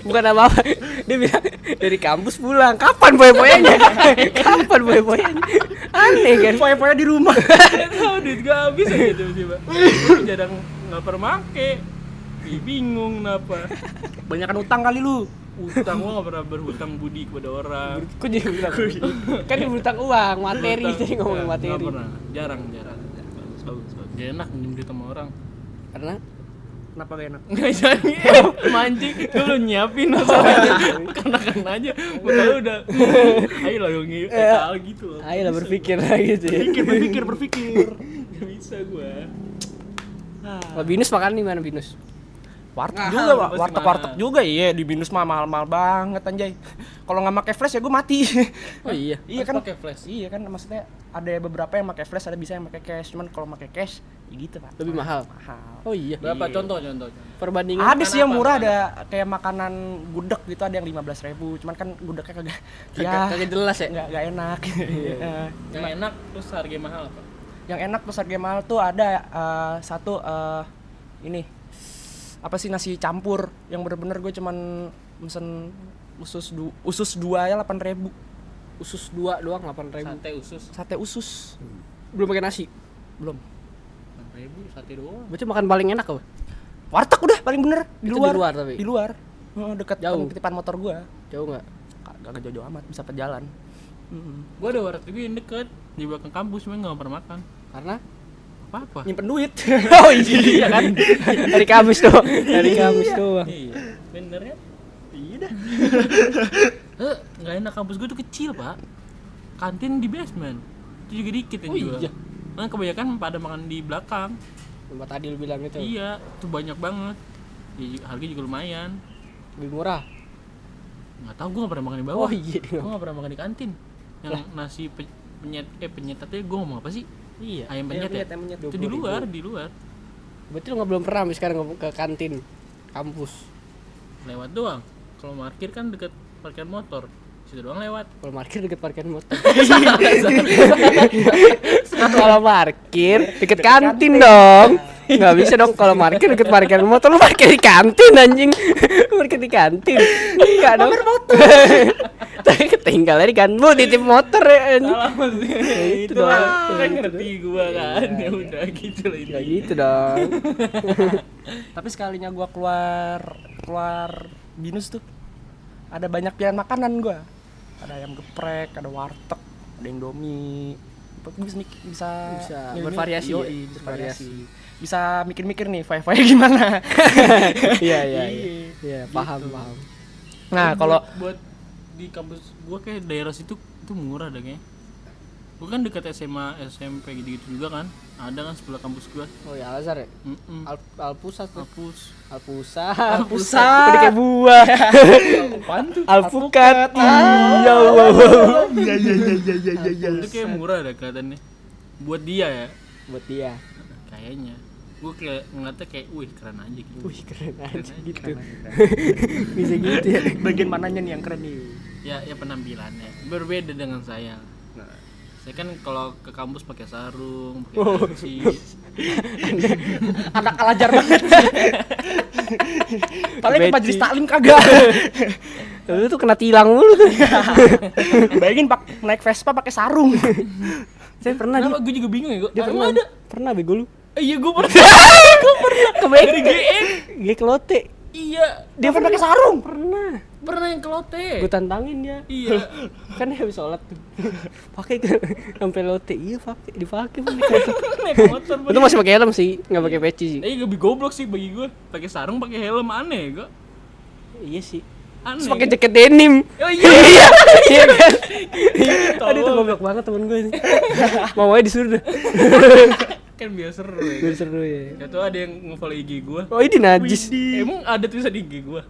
bukan apa-apa. Dia bilang dari kampus pulang. Kapan boy-boynya? Kapan boy-boynya? Aneh kan? Poya-poya di rumah. Tahu duit gue habis aja tiba-tiba. Jarang nggak pernah make. Ih, bingung kenapa. Banyakan utang kali lu. Utang gue nggak pernah berhutang budi kepada orang. Kok jadi bilang? Kan dia berutang uang, materi Berhutang- tadi ngomong materi. nggak pernah. Jarang, jarang. Bagus, bagus, bagus. Gak enak minjem sama orang. Karena Kenapa gak enak? Nggak jadi eh, mancing lu nyiapin masalahnya karena kan aja muka lu udah ayo lah dong gitu gitu loh ayolah berpikir lah gitu ya. Berpikir, berpikir, berpikir. Gak bisa gua Kalau Binus makan di mana Binus? Warteg Mahal, juga, Pak. warteg-warteg juga iya di binus mah mahal-mahal banget anjay. Kalau nggak pakai flash ya gue mati. Oh iya. iya kan? pakai flash. Iya kan maksudnya ada beberapa yang pakai flash, ada bisa yang pakai cash. Cuman kalau pakai cash ya gitu, Pak. Lebih mahal. Mahal. Oh iya. berapa contoh contoh Perbandingan Ada sih yang murah ada kayak makanan gudeg gitu ada yang 15.000 ribu cuman kan gudegnya kagak kagak ya kagak jelas ya. nggak nggak enak Iya. yang enak terus harga mahal apa yang enak plus harga mahal tuh ada eh, satu eh, ini apa sih nasi campur yang bener-bener gue cuman mesen usus du usus dua ya 8.000 ribu Usus dua doang 8.000. sate usus sate usus Belum pakai nasi. belum enam ribu sate doang Berarti makan paling enak apa? warteg udah paling bener di Itu di luar luar tapi? di luar Oh, dekat Jauh. ketipan motor gua Jauh nggak? kagak jauh-jauh amat bisa pejalan Mm-mm. gua ada warteg yang deket di belakang kampus cuma nggak pernah makan Karena apa apa nyimpen duit Oh iya kan. Dari Kamis tuh. Dari Kamis doang. iya bener ya iya dah eh nggak enak kampus gua tuh kecil pak kantin di basement itu juga dikit yang Oh, jual iya? Nah, kebanyakan pada makan di belakang Tempat Adil bilang itu. Iya, itu banyak banget. Ya, harga juga lumayan. Lebih murah. Nggak tahu gue nggak pernah makan di bawah. Oh iya. Gue nggak pernah makan di kantin. Yang nasi pe- penyet eh penyetatnya gue ngomong apa sih? Iya. Ayam penyet ya? ayam penyet. Itu di luar, di luar. Berarti lu nggak belum pernah sampai sekarang ke kantin kampus. Lewat doang. Kalau parkir kan deket parkir motor. Situ doang lewat. Kalau parkir deket parkiran motor. kalau parkir deket kantin dong. Nggak bisa dong kalau parkir deket parkiran motor lu parkir di kantin anjing. Parkir di kantin. Enggak dong. motor. Tapi ketinggalan di kan lu titip motor ya. anjing. Salah maksudnya. itu dong. lah. Kan ngerti gue kan. Ya udah gitu lah Nggak ini. gitu dong. tapi sekalinya gua keluar keluar binus tuh ada banyak pilihan makanan gua ada ayam geprek ada warteg ada indomie bisa bisa Bisa bervariasi ya? Bervariasi. Bisa mikir-mikir nih fire gimana Iya iya iya. Iya, paham paham. nah kalau buat di kampus gue kayak daerah situ itu murah deh kayaknya. Gue kan dekat SMA, SMP gitu-gitu juga kan. Ada kan sebelah kampus gue. Oh ya Al Azhar ya? Mm Al Alpusat tuh. Kampus. Alpusat. Alpusat. Udah kayak buah. apaan tuh Alpukat. Iya, wow, iya iya iya iya iya iya Itu kayak murah deh kelihatannya. Buat dia ya. Buat dia. Kayaknya. Gue kayak ngeliatnya kayak, wih keren aja gitu. Wih, keren aja gitu. Keren, keren. Bisa gitu ya. bagian mananya nih yang keren nih Ya, ya penampilannya. Berbeda dengan saya. nah, Saya kan kalau ke kampus pakai sarung, Oh. pakai peci. Anak alajar banget. Paling ke majelis taklim kagak. Lu tuh kena tilang mulu tuh. Bayangin pak naik Vespa pakai sarung. Saya pernah Kenapa gue juga bingung ya, gue. dia Ah, pernah ada. Pernah bego lu. Iya gue pernah. Kebaik. Dari GN. Gue kelote. Iya, Dia pernah pakai sarung. Pernah. pernah yang kelote. Gue tantangin dia. Iya. Kan dia habis sholat tuh. pakai ke sampai lote. Iya, pakai dipakai. Naik motor. Itu masih pakai helm sih, nggak pakai peci sih. Eh, lebih goblok sih bagi gue. Pakai sarung, pakai helm aneh gue. Iya sih. Aneh. Terus pakai jaket denim. Oh iya. Iya, iya kan. Tahu. Aduh itu goblok banget temen gue nih. Mau aja disuruh dah. Kan biar seru ya. Biar seru ya. Gak tau ada yang nge-follow IG gue. Oh ini najis. Emang ada tulisan di IG gue.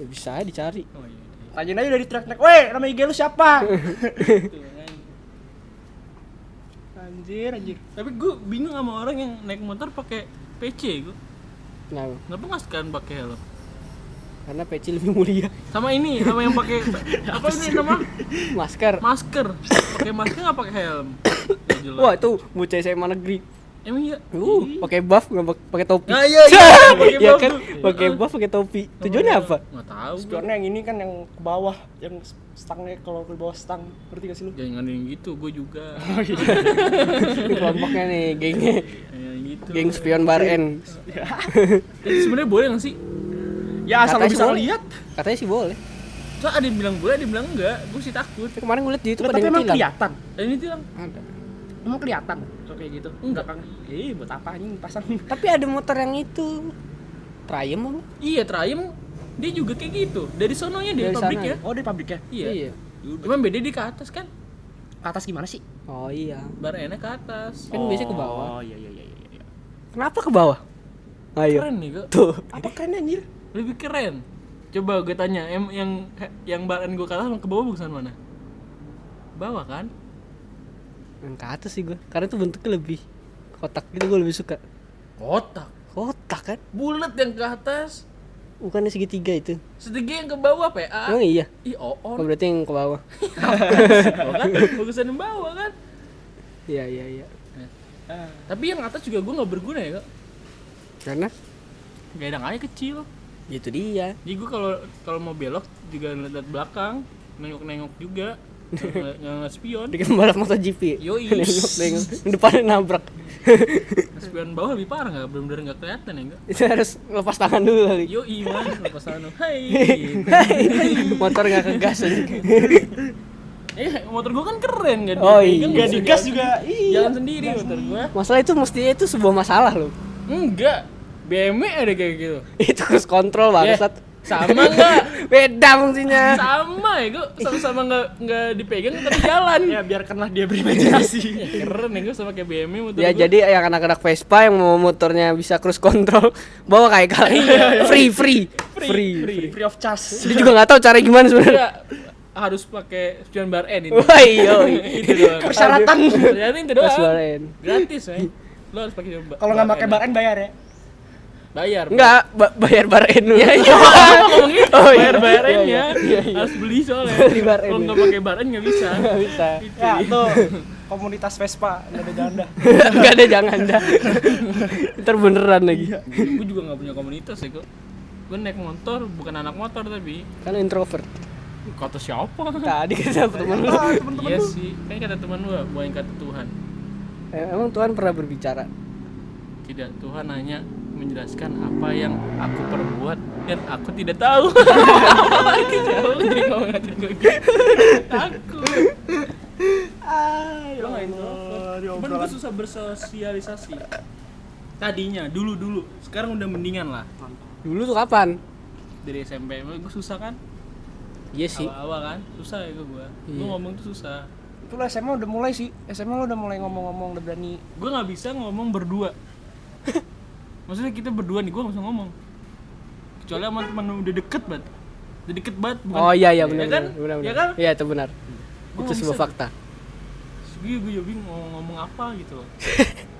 Ya, bisa aja dicari. Oh iya. Tanyain aja dari track track. Weh, nama IG lu siapa? Tuh, anjir, anjir. Tapi gue bingung sama orang yang naik motor pakai PC gue. Nah, Kenapa nggak sekalian pakai helm? karena peci lebih mulia. Sama ini, sama yang pakai apa ini nama? Masker. Masker. Pakai masker nggak pakai helm? Ya. Wah, itu bocah SMA negeri. Emang iya? Uh, pakai buff nggak pak- pakai topi. Nah, iya, iya, pakai Iya buff kan, tuh. pakai buff pakai topi. Tujuannya apa? Nggak tahu. Spionnya yang ini kan yang ke bawah, yang stangnya kalau ke bawah stang. Ngerti gak sih lu? Jangan yang gitu, gue juga. Ini kelompoknya nih, gengnya. Yang gitu. Geng spion bar N. Jadi sebenarnya boleh nggak sih? Ya asal bisa lihat. Katanya sih boleh. Soalnya ada yang bilang boleh, ada yang bilang enggak. Gue sih takut. Tapi kemarin gue liat di YouTube ada tapi yang emang tilang. kelihatan. Dan ini bilang Ada. Emang kelihatan kalau kayak gitu. Enggak. Belakangnya. Eh, buat apa anjing pasang? Tapi ada motor yang itu. Triumph apa? Iya, Triumph dia juga kayak gitu. Dari sononya dia Dari pabrik sana. ya. Oh, di pabriknya. Iya. Cuman beda di ke atas kan. Ke atas gimana sih? Oh iya. Bar enak ke atas. Kan biasanya ke bawah. Oh, iya iya iya iya. iya. Kenapa ke bawah? Ayo. Keren nih kok. Tuh. Apa keren anjir? Lebih keren. Coba gue tanya, em yang yang baran gue sama ke bawah bukan mana? Bawah kan? Yang ke atas sih gue. Karena itu bentuknya lebih kotak gitu gue lebih suka. Kotak. Kotak kan? Bulat yang ke atas. Bukannya segitiga itu. Segitiga yang ke bawah PA. Emang iya. Ih, Oh, on. berarti yang ke bawah. Bawah kan? Bagusan yang bawah kan? Iya iya iya. Tapi yang atas juga gue nggak berguna ya kak. Karena Gak ada aja kecil. itu dia. Jadi gue kalau kalau mau belok juga ngeliat belakang, nengok-nengok juga, nggak spion. Dia kan balap MotoGP. Yoi. nengok nengok. Depannya nabrak. Spion bawah lebih parah nggak, benar-benar nggak kelihatan ya enggak. itu harus lepas tangan dulu kali. Yoi man, lepas sana. Hai. Motor nggak kegas aja. Eh, motor gua kan keren kan. Oh iya. Gak digas juga. Iya. Jalan sendiri motor gua. Masalah itu mestinya itu sebuah masalah loh. Enggak. BMW ada kayak gitu. itu cruise control Ya, bangsat. Sama enggak? Beda fungsinya. sama ya gua sama-sama nggak nggak dipegang tapi jalan. Ya biarkanlah dia berimajinasi. Ya, keren ya gua sama kayak BMW motor Ya gua. jadi yang anak-anak Vespa yang mau motornya bisa cruise control bawa kayak kali. free, free, free, free. Free of charge. Dia juga nggak tahu cara gimana sebenarnya. Harus pakai spion bar N ini. Wah iya. itu doang. Persyaratan. Ternyata itu doang. Gratis, ya. Lo harus pakai Kalau nggak bar pakai N. baran bayar ya. Bayar. Enggak, ba- bayar baren dulu. Iya, iya. Oh, iya. bayar bar N Iya, ya. iya, iya, iya. Harus beli soalnya. Beli bar Kalau ya. nggak pakai bar nggak bisa. Nggak bisa. Itu. Ya tuh komunitas Vespa nggak ada janda. Enggak ada jangan dah. Ntar beneran lagi. Gue juga nggak punya komunitas ya kok. Gue naik motor, bukan anak motor tapi Kan introvert. kata siapa? Tadi kita temen lu. Iya lu. sih, kan kata teman gue, bukan kata Tuhan. Emang Tuhan pernah berbicara? Tidak, Tuhan hanya menjelaskan apa yang aku perbuat dan aku tidak tahu. Itu jauh dari ngomong gue. Takut. Ah, ya Gue introvert. di Cuman gue susah bersosialisasi. Tadinya, dulu dulu. Sekarang udah mendingan lah. Dulu tuh kapan? Dari SMP, gue susah kan? Iya sih. Awal-awal kan, susah ya gue. Gue Iya. ngomong tuh susah. Itu lo SMA udah mulai sih. SMA lo udah mulai ngomong-ngomong udah berani. Gue nggak bisa ngomong berdua. Maksudnya kita berdua nih, gue bisa ngomong. Kecuali sama teman udah deket banget. Udah deket banget. bukan- Oh iya iya benar Ya kan? benar, benar, Ya benar. kan? Iya itu benar. Gua Itu sebuah fakta. Gue gue bingung mau ngomong apa gitu loh.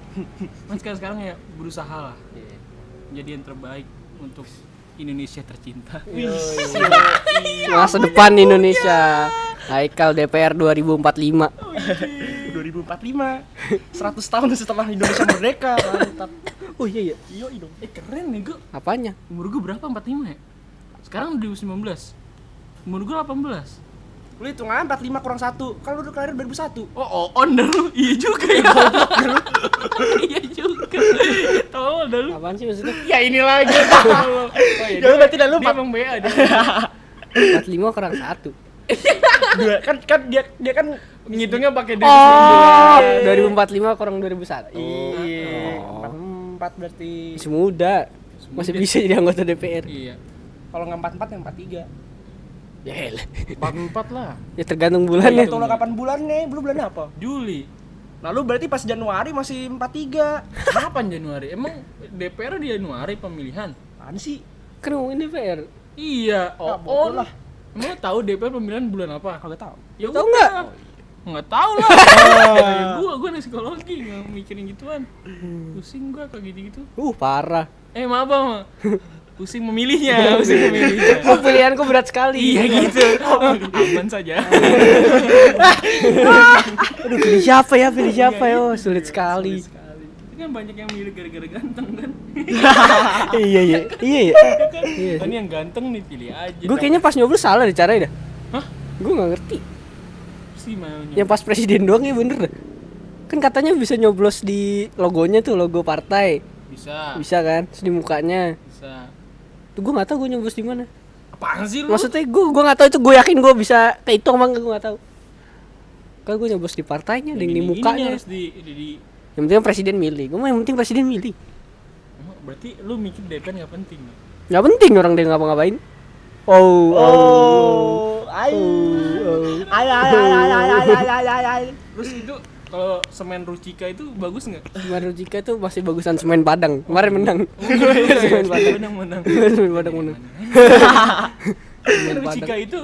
kan sekarang sekarang ya berusaha lah. Jadi yang terbaik untuk Indonesia tercinta. Masa depan Indonesia. Haikal DPR 2045. 2045 100 tahun setelah Indonesia merdeka mantap Oh iya iya. iya dong Eh keren nih gue. Apanya? Umur gue berapa? 45 ya? Sekarang 2019. Umur gue 18. lu hitung aja 45 kurang 1 kan lu udah kelahiran 2001 Oh, oh, on dah lu. Iya juga ya. iya juga. Tolol dah lu. Apaan sih maksudnya? Ya ini lagi. Oh, iya, Ya, berarti dah lu dia emang BA dia. 45 kurang 1. Dua kan kan dia dia kan Ngitungnya pakai Oh, 2019. 2045 kurang 2001. iya Oh. 44 berarti Masih muda. Masih bisa jadi anggota DPR. Iya. kalau nggak 44 yang 43 Ya elah. 44 lah. Ya tergantung Bulan bulannya. Lo kapan bulannya? Belum bulan apa? Juli. Lalu berarti pas Januari masih 43 Kapan Januari? Emang DPR di Januari pemilihan? Apaan sih? Kan ngomongin DPR. Iya. Oh, bodoh oh. lah. Emang lo tahu DPR pemilihan bulan apa? Kagak tahu Ya Tahu udah. nggak? Nggak tahu lah. Gua gua anak psikologi nggak mikirin gituan. Pusing gua kayak gitu-gitu. Uh, parah. Eh maaf Bang. Pusing memilihnya, pusing memilihnya. Pilihanku berat sekali. iya gitu. Aman saja. Aduh, pilih siapa ya? Pilih siapa ya? Oh, sulit sekali. Sekali. Itu kan banyak yang milih gara-gara ganteng kan. iya, iya. Iya, iya. Iya. Kan yang ganteng nih pilih aja. Gue kayaknya pas nyoblos salah deh caranya dah. Hah? Gue gak ngerti. sih. Yang pas presiden doang ya bener dah. Kan katanya bisa nyoblos di logonya tuh, logo partai. bisa. Bisa kan? Terus di mukanya. Bisa. Tuh gue gak tahu gue nyoblos di mana. Apaan sih lu? Maksudnya gue gue gak tahu itu gue yakin gue bisa kehitung apa enggak gue gak tahu. Kan gue nyoblos di partainya, dan di Ini- ini mukanya. harus di, di, di Yang penting presiden milih. Gue mah yang penting presiden milih. Berarti lu mikir DPR nggak penting ya? Gak penting orang dia ngapa-ngapain. Oh, oh, Oh, ayo. oh. Ayo, ayo, ayo, ayo, ayo, ayo, ayo, ayo, ayo. Terus itu kalau semen Rucika itu bagus nggak? Kemarin Jika tuh masih bagusan semen Padang. Kemarin menang. Iya, semen Padang. menang menang. semen Padang menang. Semen Rucika Padang. itu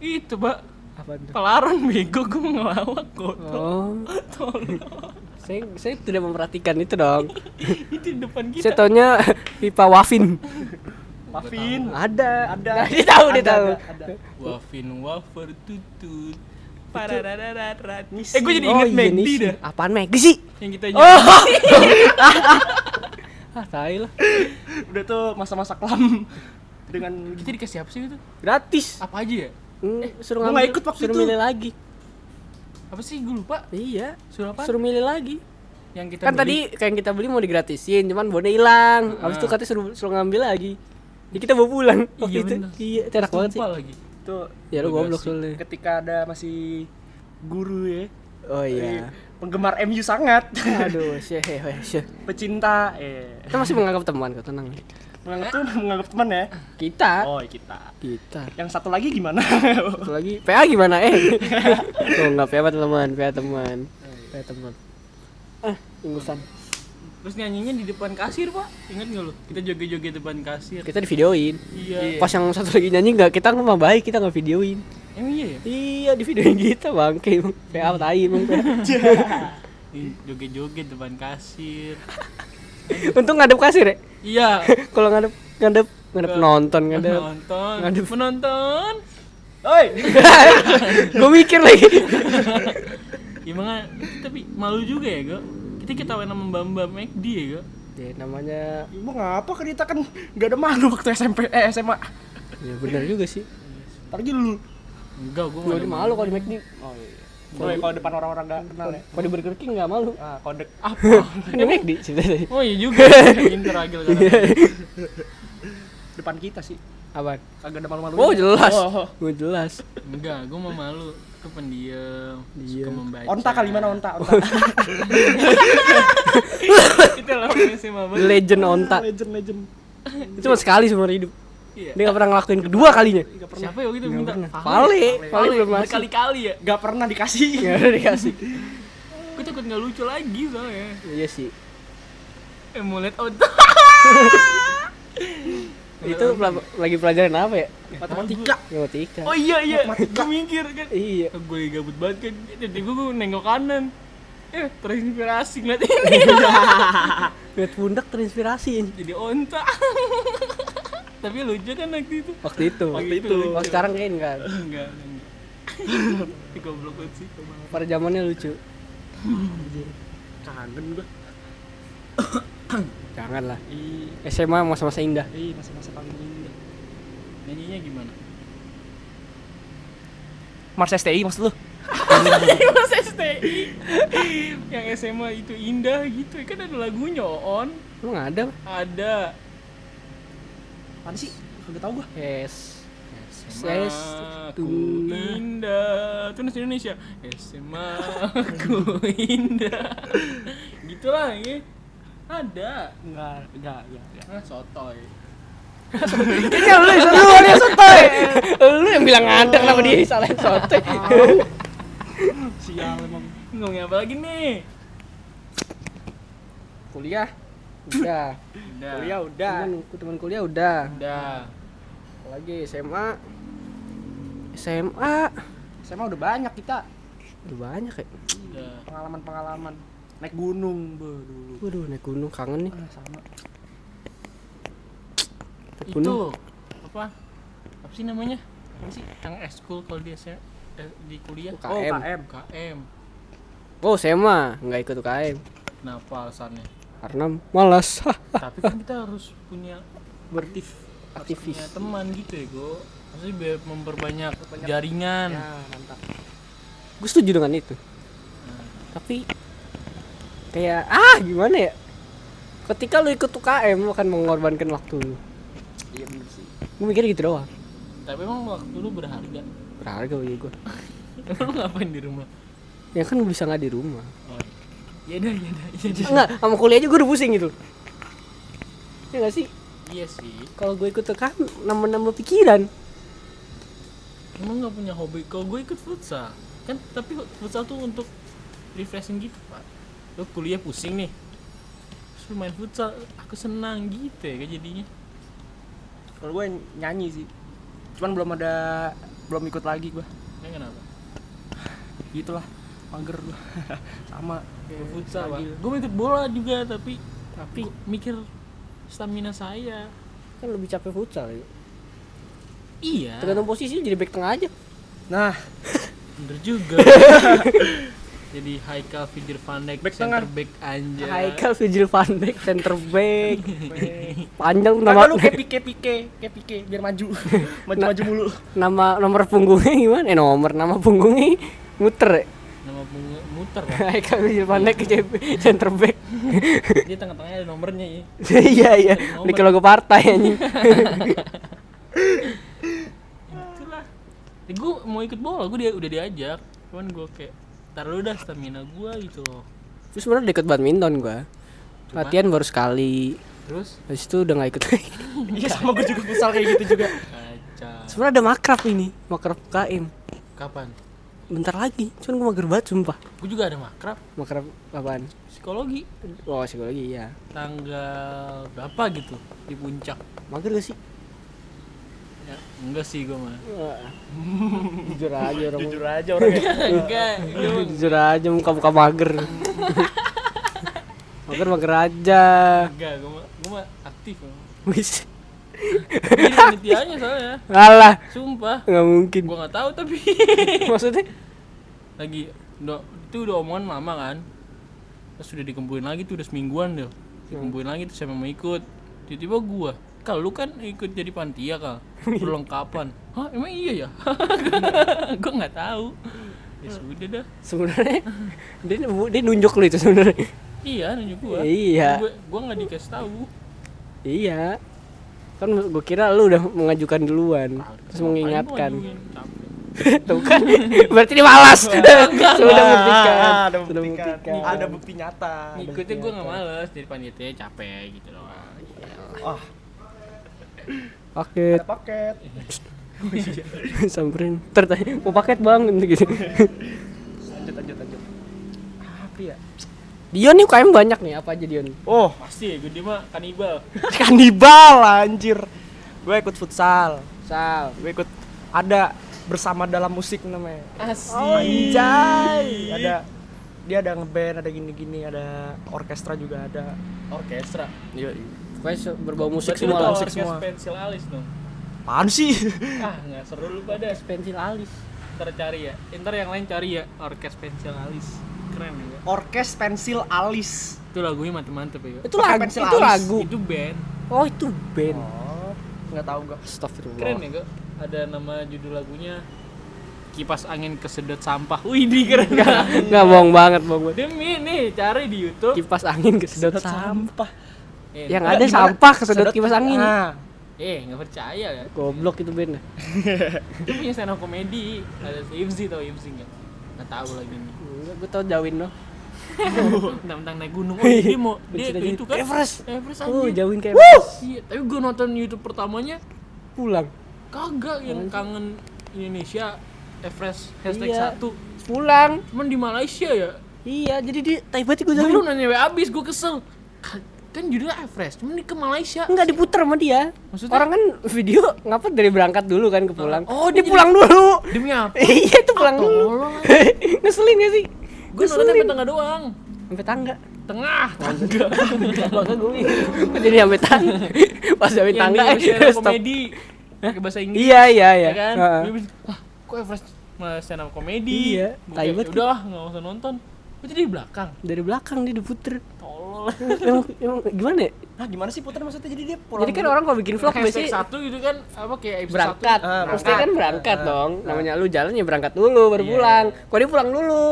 itu pak Apa tuh? pelaran bego gue ngelawak kok. Oh, Tolong. Saya saya tidak memperhatikan itu dong. itu di depan kita. Saya taunya pipa Wafin. Muffin. Ada, Ada. Dia tahu, dia Ada, tahu. ada, ada. Wafin wafer tutut. Pararararat. Eh gue jadi Oh, inget iya, McD Nisi. dah. Apaan McD sih? Yang kita Oh. ah, tai lah. Udah tuh masa-masa kelam dengan Kita dikasih apa sih itu? Gratis. Apa aja ya? Hmm, suruh ngambil, ikut waktu suruh itu. milih lagi. Apa sih gue lupa. Iya. Suruh apa? Suruh milih lagi. Yang kita kan beli. tadi kayak yang kita beli mau digratisin, cuman bonnya hilang. Habis itu katanya suruh suruh ngambil lagi. Ya kita bawa pulang waktu Iya, itu. bener. Iya, itu enak banget sih. Lagi. tuh Ya lu goblok soalnya. ketika ada masih guru ya. Oh iya. Penggemar MU sangat. Aduh, syeh, syeh. Pecinta eh Kita masih menganggap teman kok, tenang. Menganggap tuh menganggap teman ya. Kita. Oh, kita. Kita. Yang satu lagi gimana? Satu lagi PA gimana eh? Tuh enggak PA teman, PA teman. PA teman. Ah, ingusan. Terus nyanyinya di depan kasir pak Ingat nggak lo? Kita joget-joget depan kasir Kita di videoin. Iya Pas yang satu lagi nyanyi enggak, kita nggak baik, kita nggak videoin. Emang iya ya? Iya, di videoin kita bangke emang. PA tai emang. PA. Ih, Joget-joget depan kasir Untung ngadep kasir ya. Iya Kalau ngadep ngadep ngadep penonton ngadep. Penonton Ngadep. Penonton Oi. Gue mikir lagi. Gimana? Tapi malu juga ya kok Kita ketawain sama Mbak Mbak McD ya kok Ya namanya Ibu ngapa kan kita kan nggak ada malu waktu SMP eh SMA. ya benar juga sih. Apalagi lu. Enggak, gue Gue di malu kalau di McD. Oh iya. Kalau kalau depan orang-orang nggak kenal ya. Kalau di Burger King enggak malu. Ah, kode Apa? Kan di McD cerita tadi. Oh iya juga Pinter agil kan depan kita sih. Apaan? Kagak ada malu-malu. Oh jelas. Oh, Oh jelas. Enggak, gue mau malu Gue pendiam Suka Diam. membaca Onta kali mana onta? Onta. Kita lawan SMA banget Legend onta. legend legend. Itu cuma sekali seumur hidup. Iya Dia gak pernah ngelakuin kedua kalinya. Siapa ya waktu itu minta? Vale, Vale belum masuk. Berkali-kali ya Gak pernah dikasih. Gak ada dikasih. Gue takut gak lucu lagi soalnya Iya sih. Eh mau liat onta Itu pela- lagi pelajaran apa ya? Matematika. Matematika. Oh iya iya, gue mikir kan Iya. Gue lagi gabut banget kan Jadi gue, gue nengok kanan Eh terinspirasi ngeliat ini Lihat pundak terinspirasi. Jadi onta Tapi lucu kan waktu itu Waktu itu. Waktu itu. Oh sekarang kayak enggak. Enggak, enggak Tapi goblok banget sih Pada zamannya lucu. Kangen gua. Jangan lah. SMA masa-masa indah. ih masa-masa paling indah. Nyanyinya gimana? Mars STI maksud lu? Mas STI yang SMA itu indah gitu kan ada lagunya on Emang ada? ada Apaan sih? Kagak tau gua. Yes. SMA ku indah itu bahasa Indonesia SMA ku indah gitulah ya ada Enggak, enggak, enggak, enggak. ah sotoy Kayaknya lu yang lu yang sotoy. lu yang bilang ada kenapa dia salahin sotoy. Sial emang. ngomongin apa lagi nih kuliah udah. udah Kuliah udah. Temen, temen kuliah udah. udah Lagi SMA. SMA SMA udah banyak kita udah banyak ya. udah pengalaman-pengalaman naik gunung be, dulu. Waduh naik gunung kangen nih. Ah, sama. Naik itu gunung. apa apa sih namanya apa sih yang eskul kalau dia se- eh, di kuliah UKM. Oh, KM. KM Oh SMA nggak ikut UKM kenapa alasannya karena malas. Tapi kan kita harus punya Bertif. harus Aktivis. punya teman gitu ya go maksudnya biar memperbanyak jaringan Ya, mantap. Gue setuju dengan itu. Tapi kayak ah gimana ya? Ketika lu ikut UKM lu akan mengorbankan waktu lu. Iya bener sih. Gue mikirnya gitu doang. tapi emang waktu lu berharga Berharga bagi gue. emang lu ngapain di rumah Ya kan gue bisa nggak di rumah. oh iya dah iya dah iya dah Enggak, sama kuliah aja gue udah pusing gitu. Ya gak sih? iya sih Kalau gue ikut UKM nambah-nambah pikiran. emang nggak punya hobi kalau gue ikut futsal kan tapi futsal tuh untuk refreshing gitu pak lu kuliah pusing nih terus lu main futsal aku senang gitu ya kayak jadinya Kalau gue nyanyi sih. Cuman belum ada belum ikut lagi gua. ya kenapa Gitulah. Mager gua. sama Kayak futsal pak lagi. gue ikut bola juga tapi tapi mikir stamina saya Kan lebih capek futsal ya. iya Tergantung posisi jadi back tengah aja. Nah, bener juga jadi Haikal Fidir Van Dijk Back center tengah. back anjay Haikal Virgil van Dijk center back. Panjang nama lu kayak pike pike, kayak pike biar maju. Maju-maju mulu. nama nomor punggungnya gimana? Eh nomor nama punggungnya muter ya. Nama bunga- muter Haikal Virgil van Dijk ke center back. dia tengah-tengahnya ada nomornya ya Iya iya, di logo partai anjing. itulah gue mau ikut bola gue dia udah diajak cuman gue kayak tar lu dah stamina gue gitu loh Terus sebenarnya deket badminton gua. Latihan baru sekali. terus Habis itu udah gak ikut lagi. Iya sama gue juga futsal kayak gitu juga. Sebenarnya ada makrab ini, makrab KM. kapan Bentar lagi, cuman gua mager banget sumpah. gue juga ada makrab Makrab apaan? psikologi Oh, psikologi ya. tanggal berapa gitu di puncak Mager gak sih? ya, enggak sih gue mah Jujur aja orang. Jujur aja orangnya. enggak gue mah Jujur aja muka-muka mager. mager mager aja. enggak gue mah gue mah aktif. Wis. Ini panitianya soalnya. Alah, sumpah. Nggak mungkin. gue nggak tahu tapi Maksudnya? lagi udah itu udah omongan lama kan. Terus sudah dikumpulin lagi tuh udah semingguan deh dikumpulin lagi tuh siapa mau ikut. Tiba-tiba gua kal lu kan ikut jadi pantia kal? Perlengkapan. Hah emang iya ya? Gua nggak tahu. Ya sudah dah. Sebenarnya dia dia nunjuk lu itu sebenarnya. iya nunjuk gua. Iya. gua gua nggak dikasih tahu. Iya. Kan gua kira lu udah mengajukan duluan. Terus Ngapain mengingatkan. gua ngajuin? Capek. Tuh kan. Berarti dia malas. Sudah membuktikan. Ah, ada Sudah bukti kan. membuktikan. Ada bukti nyata. Ada ngikutnya gua nggak males jadi panitia capek gitu doang Wah, Paket. ada paket. Samperin. Tertanya, mau paket bang gitu. Lanjut lanjut lanjut. Apa ya? Dion nih UKM banyak nih, apa aja Dion? Oh, pasti gue dia mah kanibal kanibal anjir. Gue ikut futsal. Sal. Gue ikut ada bersama dalam musik namanya. asik Anjay. Ada dia ada ngeband, ada gini-gini, ada orkestra juga ada. orkestra Iya. Pokoknya berbau musik Berarti semua lah. musik orkes semua. pensil alis dong Apaan sih? ah nggak seru lu pada Pensil alis. ntar cari ya ntar yang lain cari ya orkes pensil alis keren ya Orkes Pensil Alis. itu lagunya mantep-mantep ya Itu lagu, pensil itu alis. lagu. itu band Oh, itu band. Oh, nggak tahu gua. Astagfirullah. keren ya kak ada nama judul lagunya kipas angin kesedot sampah wih di keren gak Enggak bohong banget, bohong banget. demi nih cari di YouTube Kipas angin kesedot Sedot sampah. eh, Yang ada gimana? sampah kesedot Sedot- kipas angin. Ah, eh nggak percaya ya Goblok itu band. itu punya stand up komedi ada si Ibzi tau Ibzi nggak nggak tahu lagi nih Enggak, gue tau Jawin loh. tentang naik gunung oh dia mau dia ke aja. itu kan Everest. Everest Oh, anjing. Jawin kayak iya tapi gue nonton YouTube pertamanya pulang. kagak yang kangen Indonesia Everest hashtag Iya. satu Pulang. cuman di Malaysia ya Iya, jadi dia tai banget gue gue Jawin. lu nanya abis gue kesel Ka- kan judulnya Everest cuman ke Malaysia Enggak diputer sama dia. Maksudnya? Orang kan video ngapa dari berangkat dulu kan ke pulang. Oh, dia dia pulang dulu. demi apa iya, itu pulang Ah, dulu. Ngeselin gak sih? Gue nonton sampai tengah doang Sampai tangga. tengah tangga Makanya gue. Jadi sampai tangga. Pas sampai yang tangga stop. komedi pakai bahasa Inggris Iya, iya, iya. ya kan wah kok Everest stand up komedi Iya, kayak, udah nggak usah nonton itu di belakang Dari belakang dia diputer. tolol emang, emang gimana ya? Nah, gimana sih putar maksudnya jadi dia pulang Jadi kan orang kalau bikin vlog biasanya satu gitu kan apa kayak episode berangkat. satu, Ah, Mesti kan berangkat Ah, dong. ah. Namanya lu jalan ya berangkat dulu baru Iya. pulang. Kok dia pulang dulu?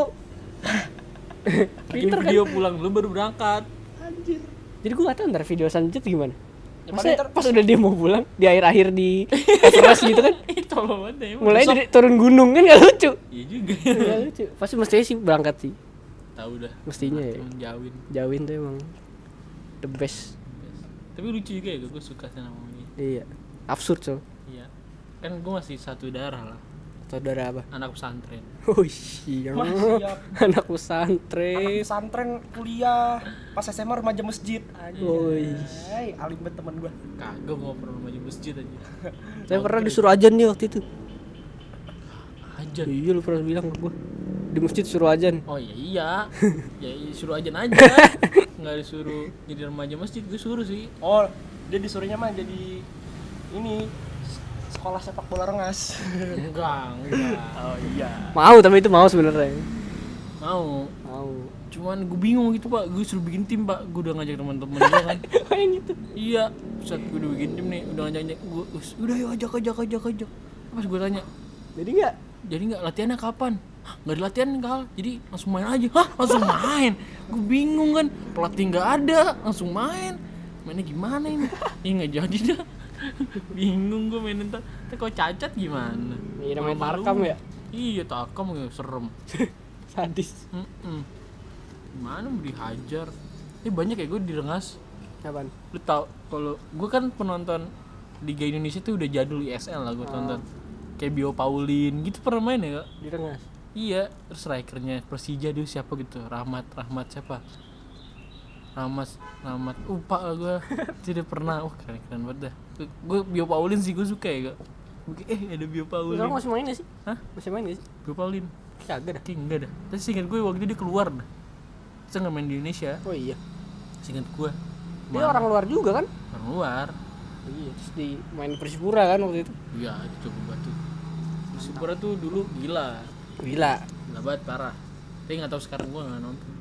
Bikin Pinter kan? video pulang dulu baru berangkat. Jadi gua gak tau ntar video selanjutnya gimana. Ya, Masa pas udah dia mau pulang di akhir-akhir di Everest gitu kan? Tolol banget ya? Mulai dari turun gunung kan gak lucu? Iya juga. Gak lucu. Pasti mestinya sih berangkat sih. Tahu dah. Mestinya ya. Jauhin. Jauhin tuh emang the best. Tapi lucu juga ya gue suka sama ini iya. Absurd so iya. Kan gue masih satu darah lah saudara apa? Anak pesantren. Oh iya. Wah, siap. anak Anak pesantren pesantren kuliah. Pas SMA remaja masjid. Woi. Hai, alim banget teman gua. kagak mau pernah maju masjid aja saya pernah disuruh ajan nih waktu itu. Aja iya lu pernah bilang ke gua. Di masjid suruh ajan. Oh iya iya. Ya iya, suruh aja. Aja nggak disuruh jadi remaja masjid gue suruh sih. Oh, dia disuruhnya mah jadi ini sekolah sepak bola rengas. enggak enggak. Oh iya. mau tapi itu mau sebenarnya. Mau. Mau. Cuman gue bingung gitu pak. Gue suruh bikin tim pak. Gue udah ngajak teman-teman gue kan. Yang gitu iya. Saat gue udah bikin tim nih udah ngajak gue udah yuk ajak ajak ajak ajak. Pas gue tanya jadi nggak? Jadi nggak? Latihannya kapan? Nggak ada latihan kal jadi langsung main aja. Hah langsung main? Gue bingung kan. Pelatih nggak ada langsung main. Mainnya gimana ini? Ya nggak jadi dah bingung gue main entar tapi kok cacat gimana? Iya, namanya tarkam ya? iya tarkam ya serem. Sadis. Mm-mm. gimana mau dihajar? Ini banyak ya gue direngas apaan? Lu tau kalau gue kan penonton Liga Indonesia tuh udah jadul ISL lah gue tonton. Kayak Bio Paulin gitu pernah main ya kak? Di rengas? Iya terus strikernya Persija dia siapa gitu Rahmat Rahmat siapa Rahmat Rahmat lupa lah gue tidak pernah. Wah keren keren banget dah. Gue Bio Paulin sih gue suka ya kayak, eh ada Bio Paulin. Sekarang masih main gak sih? Hah? masih main gak sih? Bio Paulin. Kagak dah. Enggak dah. Tapi seingat gue waktu itu dia keluar dah. Saya nggak main di Indonesia. Oh iya. Seingat gue dia orang luar juga kan? Orang luar. Iya terus di main Persipura kan waktu itu? Iya, itu coba batu. Persipura tuh dulu gila, gila. Gila banget parah. Tapi nggak tahu sekarang gua nggak nonton.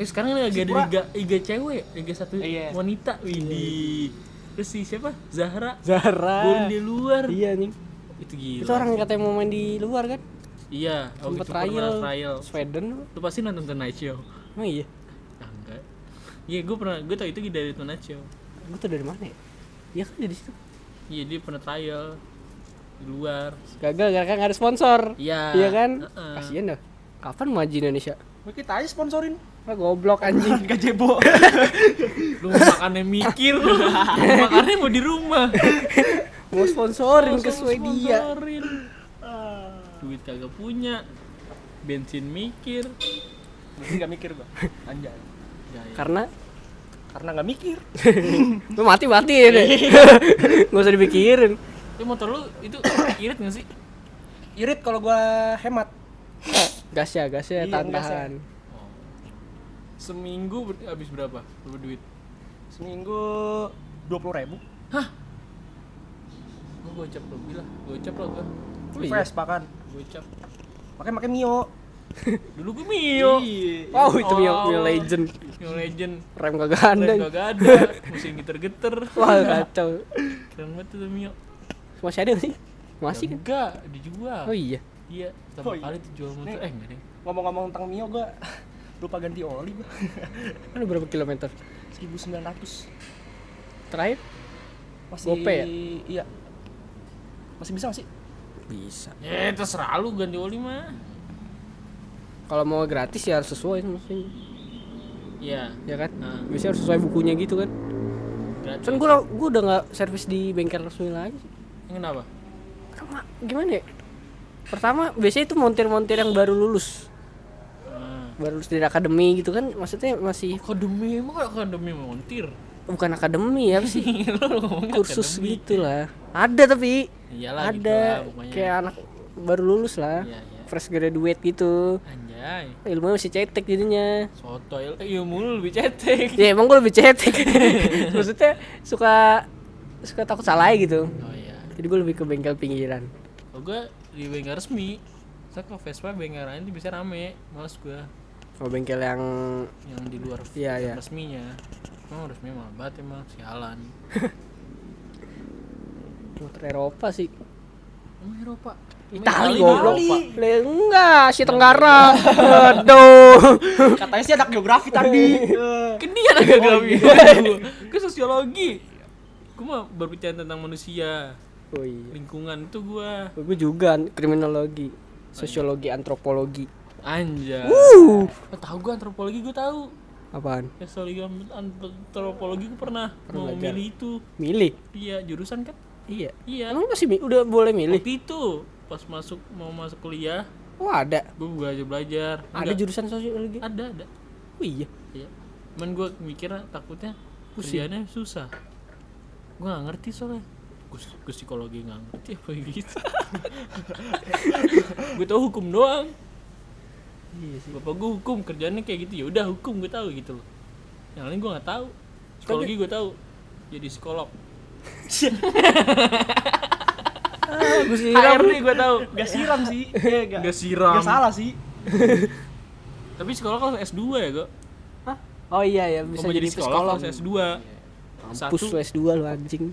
Eh sekarang lagi ada liga liga cewek, liga satu Iya. wanita, widih. Terus si siapa? Zahra. Zara Golin di luar. iya nih Itu gila. itu orang yang katanya mau main di luar kan Iya, waktu itu trial trial. Sweden Lu pasti nonton Tonight Show. oh iya Ah, enggak. Iya, gue pernah, gue tau itu dari Tonight Show. gue tuh dari mana ya iya kan dari situ Iya, dia pernah trial di luar. gagal gara-gara nggak ada sponsor Iya. iya kan Heeh. kasian dah kapan maju Indonesia kita aja sponsorin. Ah goblok anjing Gajebo. Lu makannya mikir lu. Makannya mau di rumah. mau sponsorin ke Langsung Swedia sponsorin. Duit kagak punya. Bensin mikir. Enggak mikir gua. Anjay. Ya, ya. karena Karena nggak mikir. lu mati mati ya deh nggak usah dipikirin Tapi motor lu itu irit gak sih? Irit kalau gua hemat. gas ya gas ya Iya, tahan gas ya. tahan Oh. Seminggu ber- habis berapa? Berapa duit? Seminggu dua puluh ribu. Gua gocap lo, gila. Gocap lo gua. Oh, iya. Vespa kan. Gocap. Pakai pakai Mio. Dulu gue Mio. Iya. Wow, itu Mio, Oh. Mio Legend. Mio Legend. Rem kagak ada. Rem kagak ada, mesin geter-geter. Wah, kacau. Keren banget tuh Mio. Masih ada nggak sih? Masih kan? Enggak, dijual. Oh iya. Iya, pertama Oh iya. kali tuh jual motor. Eh, enggak deh. Ngomong-ngomong tentang Mio gua lupa ganti oli gua. Ada berapa kilometer? 1900. Terakhir? Masih Gope ya? Iya. Masih bisa nggak sih? Bisa. Ya, terserah lu ganti oli mah. Kalau mau gratis ya harus sesuai maksudnya. Iya, Ya kan? Nah. Biasanya harus sesuai bukunya gitu kan. gratis. Kan gua gua udah nggak servis di bengkel resmi lagi. Kenapa? Karena gimana ya? Pertama biasanya itu montir-montir yang baru lulus. Baru lulus dari akademi gitu kan. Maksudnya masih Akademi, emang akademi montir? bukan akademi ya apa sih? Kursus akademi. gitu lah. Ada tapi Iyalah, gitu ada lah, pokoknya. kayak anak baru lulus lah. Iya, iya. Fresh graduate gitu. Anjay. Ilmunya masih cetek jadinya. Soto iya mulu lebih cetek. ya emang gue lebih cetek maksudnya suka suka takut salah gitu Oh iya. jadi gue lebih ke bengkel pinggiran Oh, gue di bengkel resmi. Saya ke Vespa bengkel lain tuh bisa rame. Males gue kalau bengkel yang yang di luar Iya, yang iya. resminya. Emang resmi mahal banget emang sialan. motor Eropa sih Emang Eropa. Itali goblok enggak Asia Tenggara aduh Katanya sih anak geografi tadi. Kan dia anak geografi. iya. Gue sosiologi. Gue mah berbicara tentang manusia, oh iya lingkungan itu gua. gue juga kriminologi sosiologi antropologi Anjay. uh tahu gua antropologi gua tahu. apaan Ya sosiologi antropologi gua pernah, mau belajar. milih itu. milih Iya, jurusan kan? iya Iya. emang masih mi- udah boleh milih Waktu itu pas masuk mau masuk kuliah, oh ada gua belajar belajar. ada Enggak, jurusan sosiologi ada ada. oh iya Iya. Cuman gua mikirnya takutnya kerjaannya susah. Gua nggak ngerti soalnya. Gue, gue psikologi nggak ngerti apa gitu. gue tau hukum doang. Iya sih Bapak gue hukum kerjaannya kayak gitu ya udah hukum gue tahu gitu loh. Yang lain gue nggak tahu. Psikologi gue tahu. Jadi psikolog. ah, gue siram HRD gue tahu. Gak siram sih. Eh, gak, Gak siram. Gak salah sih. Tapi psikolog kan S2 ya kok. Hah? oh iya ya bisa Mau jadi, jadi psikolog psikolog harus S2. Mampus Satu lu S2 lu anjing.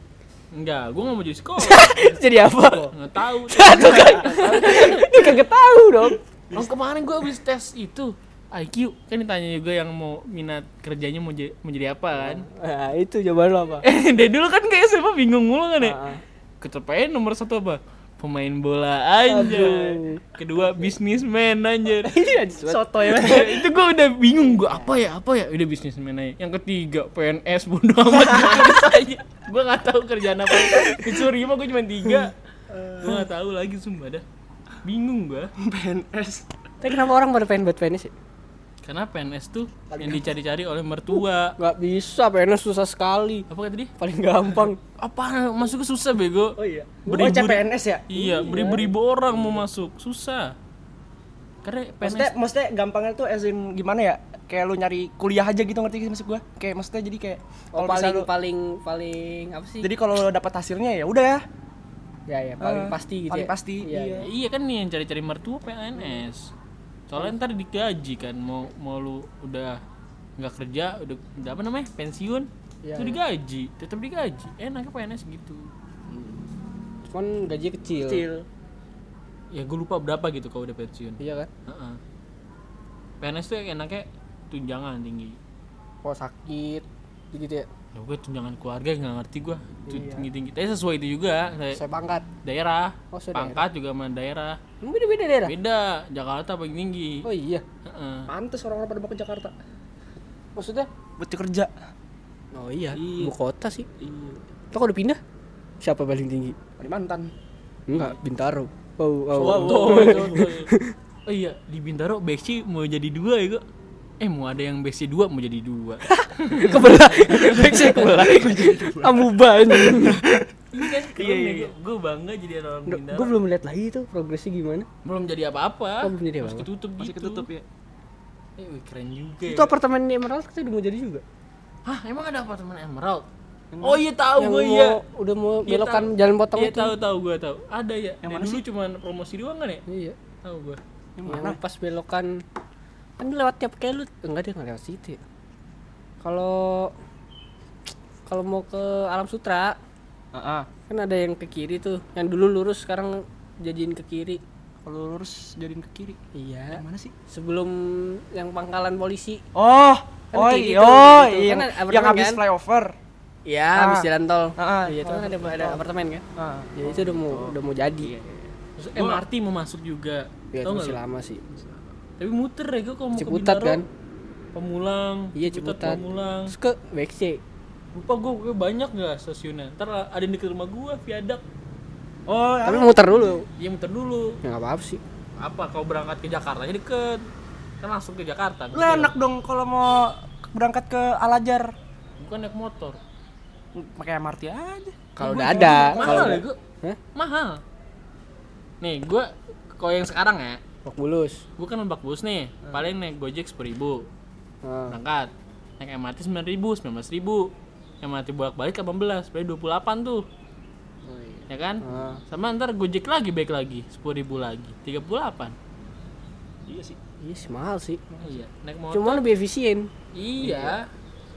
enggak, gue nggak mau jadi psikolog. jadi apa? Nggak tahu. Tuh kan. Dia kagak tahu dong. Oh kemarin gue habis tes itu IQ kan ditanya juga yang mau minat kerjanya mau jadi, mau jadi apa kan? Nah, itu jawaban lo apa? eh dari dulu kan kayak SMA bingung mulu kan ya? Ah, ah. keterpain nomor satu apa? Pemain bola aja kedua bisnismen anjir Iya. Soto ya. itu gue udah bingung gue apa ya apa ya? Udah bisnismen aja. Yang ketiga PNS bodo amat. Aja. Gue nggak tahu kerjaan apa. Disuruh mah gue cuma tiga. Gue nggak tahu lagi sumpah dah bingung gue PNS. Tapi kenapa orang pada pengen buat PNS ya? karena PNS tuh yang dicari-cari oleh mertua Gak bisa, PNS susah sekali. apa kata dia Paling gampang. apa masuk susah bego Oh iya. Beribu- Oh, CPNS ya? iya beribu-ribu orang mau masuk susah karena Maksudnya, PNS maksudnya gampangnya tuh as in gimana ya? Kayak lu nyari kuliah aja gitu ngerti sih maksud gua? Kayak maksudnya jadi kayak Oh, paling lu- paling paling apa sih? jadi kalau lu dapat hasilnya ya udah ya. ya ya paling Eh, pasti gitu paling ya. pasti, Iya. iya. Ya, iya kan nih yang cari-cari mertua PNS soalnya ntar digaji kan mau mau lu udah nggak kerja udah, udah apa namanya pensiun Iya, itu iya. digaji tetap digaji enaknya PNS gitu Cuman gaji kecil. Kecil. ya gue lupa berapa gitu kalau udah pensiun Iya kan? Heeh. PNS tuh enaknya tunjangan tinggi Kalau sakit gitu ya. Ya gue tunjangan keluarga nggak ngerti gue Iya. tinggi tinggi tapi sesuai itu juga kayak Saya pangkat. daerah Oh, saya pangkat juga sama daerah Emang beda-beda daerah? beda Jakarta paling tinggi Oh iya. Heeh. Pantes orang-orang pada mau ke Jakarta. Maksudnya? Buat kerja. Oh iya, Iya. ibu kota sih. Iya. Lo kalau udah pindah? Siapa paling tinggi? Kalimantan. Enggak, Bintaro. Oh, oh, Wow. oh. Oh iya, di Bintaro Bexi mau jadi dua ya kok. Eh mau ada yang Bexi dua mau jadi dua. kebelah. Backsnya kebelah. Amuba anjing. Ini kan keren Iya, ya, iya. Gue bangga jadi orang Bintaro. Gue belum lihat lagi tuh progresnya gimana. belum jadi apa-apa. Oh, belum jadi Masih apa-apa. ketutup Masih gitu. ketutup ya. Eh, wih, keren juga. Itu ya. apartemen di Emerald kita udah mau jadi juga. Hah, emang ada apartemen Emerald? Oh iya tahu yang gue iya. udah mau Iya, belokan tahu. jalan potong Iya itu. tahu tahu gue tahu. Ada ya. Yang mana dulu cuman promosi doang kan ya? Iya. Tahu gue. Yang yang mana? pas belokan kan lewat tiap kelut enggak dia nggak lewat situ ya kalau kalau mau ke alam sutra Heeh. kan ada yang ke kiri tuh yang dulu lurus sekarang jadiin ke kiri Kalau lurus jadiin ke kiri. iya Yang mana sih? sebelum yang pangkalan polisi Oh, Kan oh, kayak iya, gitu, oh, gitu. iya. Kan yang habis kan? flyover. Iya, Ah. habis jalan tol. Ah, ah. Iya, itu kan ada ada apartemen kan. Ah. Ya itu udah mau udah mau jadi. Terus MRT mau masuk juga. Ya itu masih lu? lama sih. Tapi muter ya gue kalau mau Ciputat ke Bintaro. kan? Pemulang. Iya, Ciputat. Pemulang. Terus ke BXC. Lupa gue, gue banyak gak stasiunnya. Ntar ada yang deket rumah gue, viadak. Oh, Tapi muter dulu. Iya muter dulu. Ya enggak apa-apa sih. Apa kalau berangkat ke Jakarta aja deket. Kan langsung ke Jakarta. lu enak dong kalau mau berangkat ke Alajar. Bukan naik motor. Pakai MRT aja. Kalau udah ada, mahal ya gue. Hah? Mahal. Nih gue kalau yang sekarang ya, Bak bulus. gue kan lebak bus nih, paling naik gojek sepuluh ribu, Nah, berangkat. Naik MRT sembilan ribu, sembilan belas ribu. MRT bolak balik 18, berarti 28 tuh, oh iya. ya kan? Ah. Sama ntar gojek lagi baik lagi, sepuluh ribu lagi, 38 Iya sih. Iya sih mahal sih. Iya, naik motor. Cuma lebih efisien iya.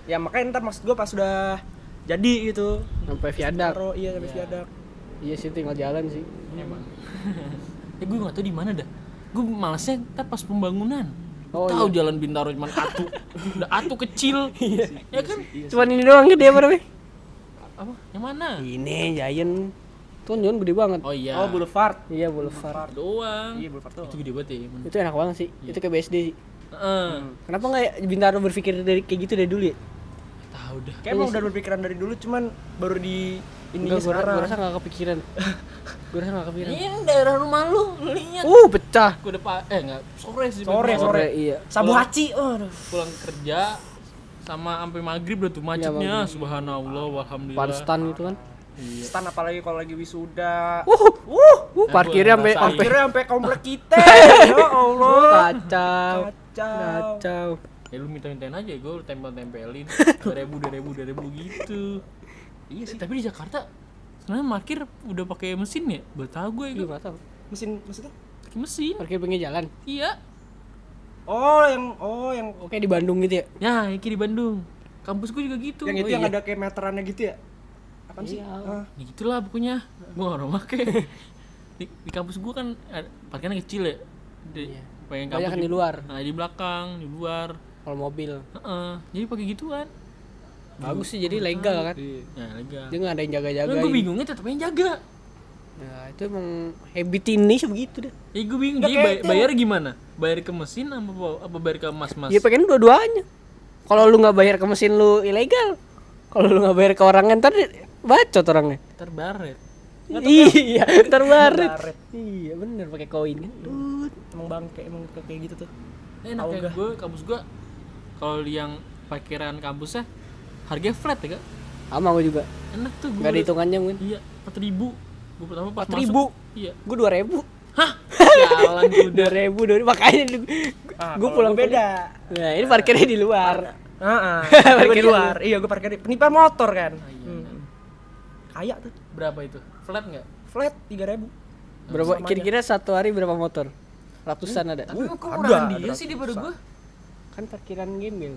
Ya makanya ntar maksud gua pas sudah jadi gitu. sampai viadak. Iya sampai viadak. Iya sih tinggal jalan sih. Emang. eh gue gak tau di mana dah. Gue malesnya ntar pas pembangunan. Oh, Tahu jalan Bintaro cuma atu. Udah atu kecil. ya kan? Cuman ini doang gede apa namanya? Apa? Yang mana? Ini Giant. Tuh kan gede banget. Oh iya. Oh, Boulevard. Iya, Boulevard. doang. Iya, Boulevard tuh. Itu gede banget ya. emang. Itu enak banget sih. Itu kayak BSD sih. Heeh. Kenapa nggak ya Bintaro berpikir dari kayak gitu dari dulu ya? Tahu dah. Kayak emang udah berpikiran dari dulu cuman baru di ini Enggak, gue sekarang. rasa nggak kepikiran. gue rasa nggak kepikiran. Ini daerah rumah lu, lu lihat. Uh, pecah. Gue udah pa- eh enggak sore sih. Sore, sore. iya. Sabu Haci. Oh, aduh. Pulang kerja sama sampai maghrib udah tuh macetnya subhanallah walhamdulillah Panstan itu kan. Iya. Stan apalagi kalau lagi wisuda. Uh, uh, uh, parkirnya sampai ngerasain. sampai Akhirnya sampai komplek kita. ya Allah. kacau. Kacau. Kacau. ya lu minta-mintain aja gue tempel-tempelin dua ribu dua ribu dua ribu gitu iya sih tapi di Jakarta sebenarnya parkir udah pakai mesin ya baru tahu gue Iya, gue nggak tahu. Mesin maksudnya? pakai mesin Parkir pinggir jalan. iya Oh, yang oh yang Oke di Bandung gitu ya. ya yang kiri Bandung kampus gue juga gitu yang Oh, itu yang iya. ada kayak meterannya gitu ya? Apaan sih? Iya. Ah. ya gitulah pokoknya gue gak mau pakai di, di kampus gue kan ada- parkirnya kecil ya di, Iya. pengen kampus kan di luar. nah di belakang di luar Kalau mobil. Heeh. jadi pakai gituan Bagus sih jadi legal kan. ya lega Dia nggak ada yang jaga-jaga. gue bingungnya tetap yang jaga Nah, itu emang habit Indonesia begitu deh. Ya gue bingung, kayak bay- bayar gimana? Bayar ke mesin apa, apa bayar ke mas-mas? Ya pengen dua-duanya. Kalau lu nggak bayar ke mesin lu ilegal. Kalau lu nggak bayar ke orangnya ntar bacot orangnya. Terbaret Iya, ntar baret. Baret. Iya bener pakai koin kan. Emang bangke emang kayak gitu tuh. Enak ya gue, kampus gue Kalau yang parkiran kampusnya Harganya flat ya kak? Sama gue juga. Enak tuh gue Nggak ada hitungannya mungkin. Iya, 4 ribu Gue pertama pas 4.000? masuk Iya Gue dua ribu. Hah? Jalan Dua ribu, dua ribu. Makanya gue Ah, gue pulang gua beda. Nah ini parkirnya di luar. Heeh. Parkir Parkir di luar. Iya, gue parkir di penipar motor kan. Hmm. Kaya tuh. Berapa itu? Flat nggak? Flat 3000. Berapa kira-kira satu hari berapa motor? Ratusan ada. Tapi kok ada, murahan dia sih daripada gue? Kan parkiran gembel.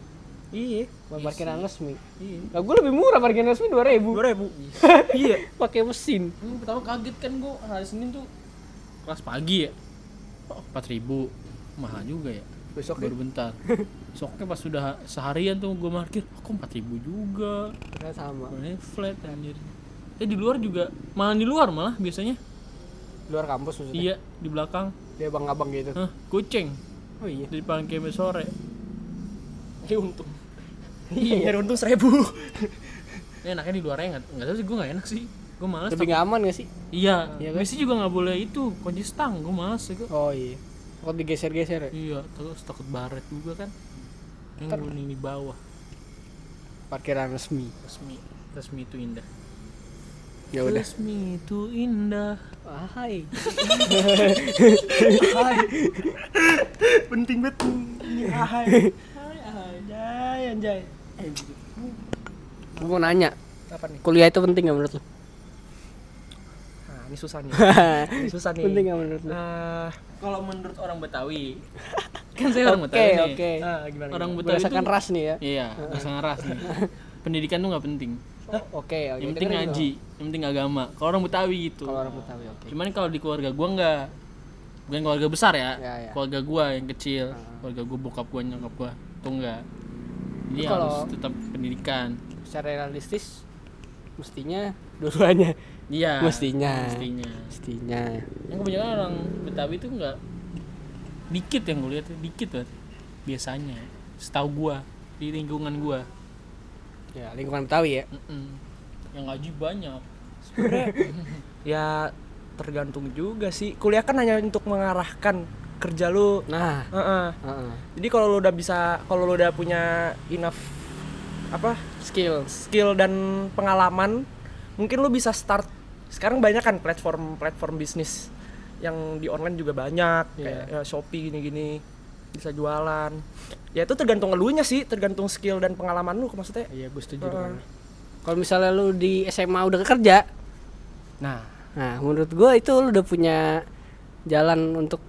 Iya. Parkiran resmi. Iya. Nah, gue lebih murah parkiran resmi 2000 2000. Iya. pakai mesin. Hmm, pertama kaget kan gue hari Senin tuh kelas pagi ya oh, 4 ribu mahal juga ya Besok baru bentar besoknya pas sudah seharian tuh gue parkir oh, kok 4 ribu juga Nah, sama. Warnanya flat anjir eh di luar juga malah di luar malah biasanya Luar kampus maksudnya. iya di belakang Dia abang-abang gitu. Hah, goceng Oh iya. di kemes sore Iya untung. Iya, nyari untung 1000. ini enaknya di luarnya nggak nggak tahu sih gue nggak enak sih gue males Lebih nggak aman gak sih? iya Iya kan? Messi juga nggak boleh itu kunci stang gue males ya gue Oh iya. Kok digeser-geser ya? Iya, terus takut baret juga kan. Yang guling di bawah. Parkiran resmi. Resmi, resmi itu indah. Ya udah. Resmi itu indah. Ah, hai. Penting banget. Ini ahai. Anjay, anjay. Gue mau nanya, Apa nih? kuliah itu penting gak menurut lu? Nah, ini susah nih ini susah nih Penting nggak menurut lu? Eh, Kalau menurut orang Betawi, kan saya orang Oke, Betawi nih. oke. ah, gimana Orang gimana? Betawi Berdasarkan tuh- ras nih ya. Iya, berdasarkan ras nih. Pendidikan tuh nggak penting. Oke, oke. Yang penting dengerin ngaji, yang penting agama. Kalau orang Betawi gitu. Kalau orang Betawi oke. Cuman kalau di keluarga gua enggak. Bukan keluarga besar ya. Ya, ya. Keluarga gua yang kecil. Keluarga gua bokap gua nyokap gua tuh enggak. Jadi Itu kalau- harus tetap pendidikan. Secara realistis mestinya dua-duanya. Iya. Mestinya. Mestinya. Mestinya. Yang kebanyakan orang Betawi itu enggak dikit yang gue lihat dikit banget biasanya setahu gua di lingkungan gua Ya, lingkungan Betawi ya. Mm-mm. yang ngaji banyak ya tergantung juga sih kuliah kan hanya untuk mengarahkan kerja lu Nah, Heeh. heeh. jadi kalau lu udah bisa kalau lu udah punya enough apa skill. skill dan pengalaman mungkin lu bisa start sekarang banyak kan platform platform bisnis yang di online juga banyak kayak ya, Shopee gini-gini bisa jualan ya itu tergantung elunya sih tergantung skill dan pengalaman lu maksudnya Iya, gue setuju Heeh. dengan. Kalau misalnya lu di SMA udah kerja, nah nah menurut gue itu lu udah punya jalan untuk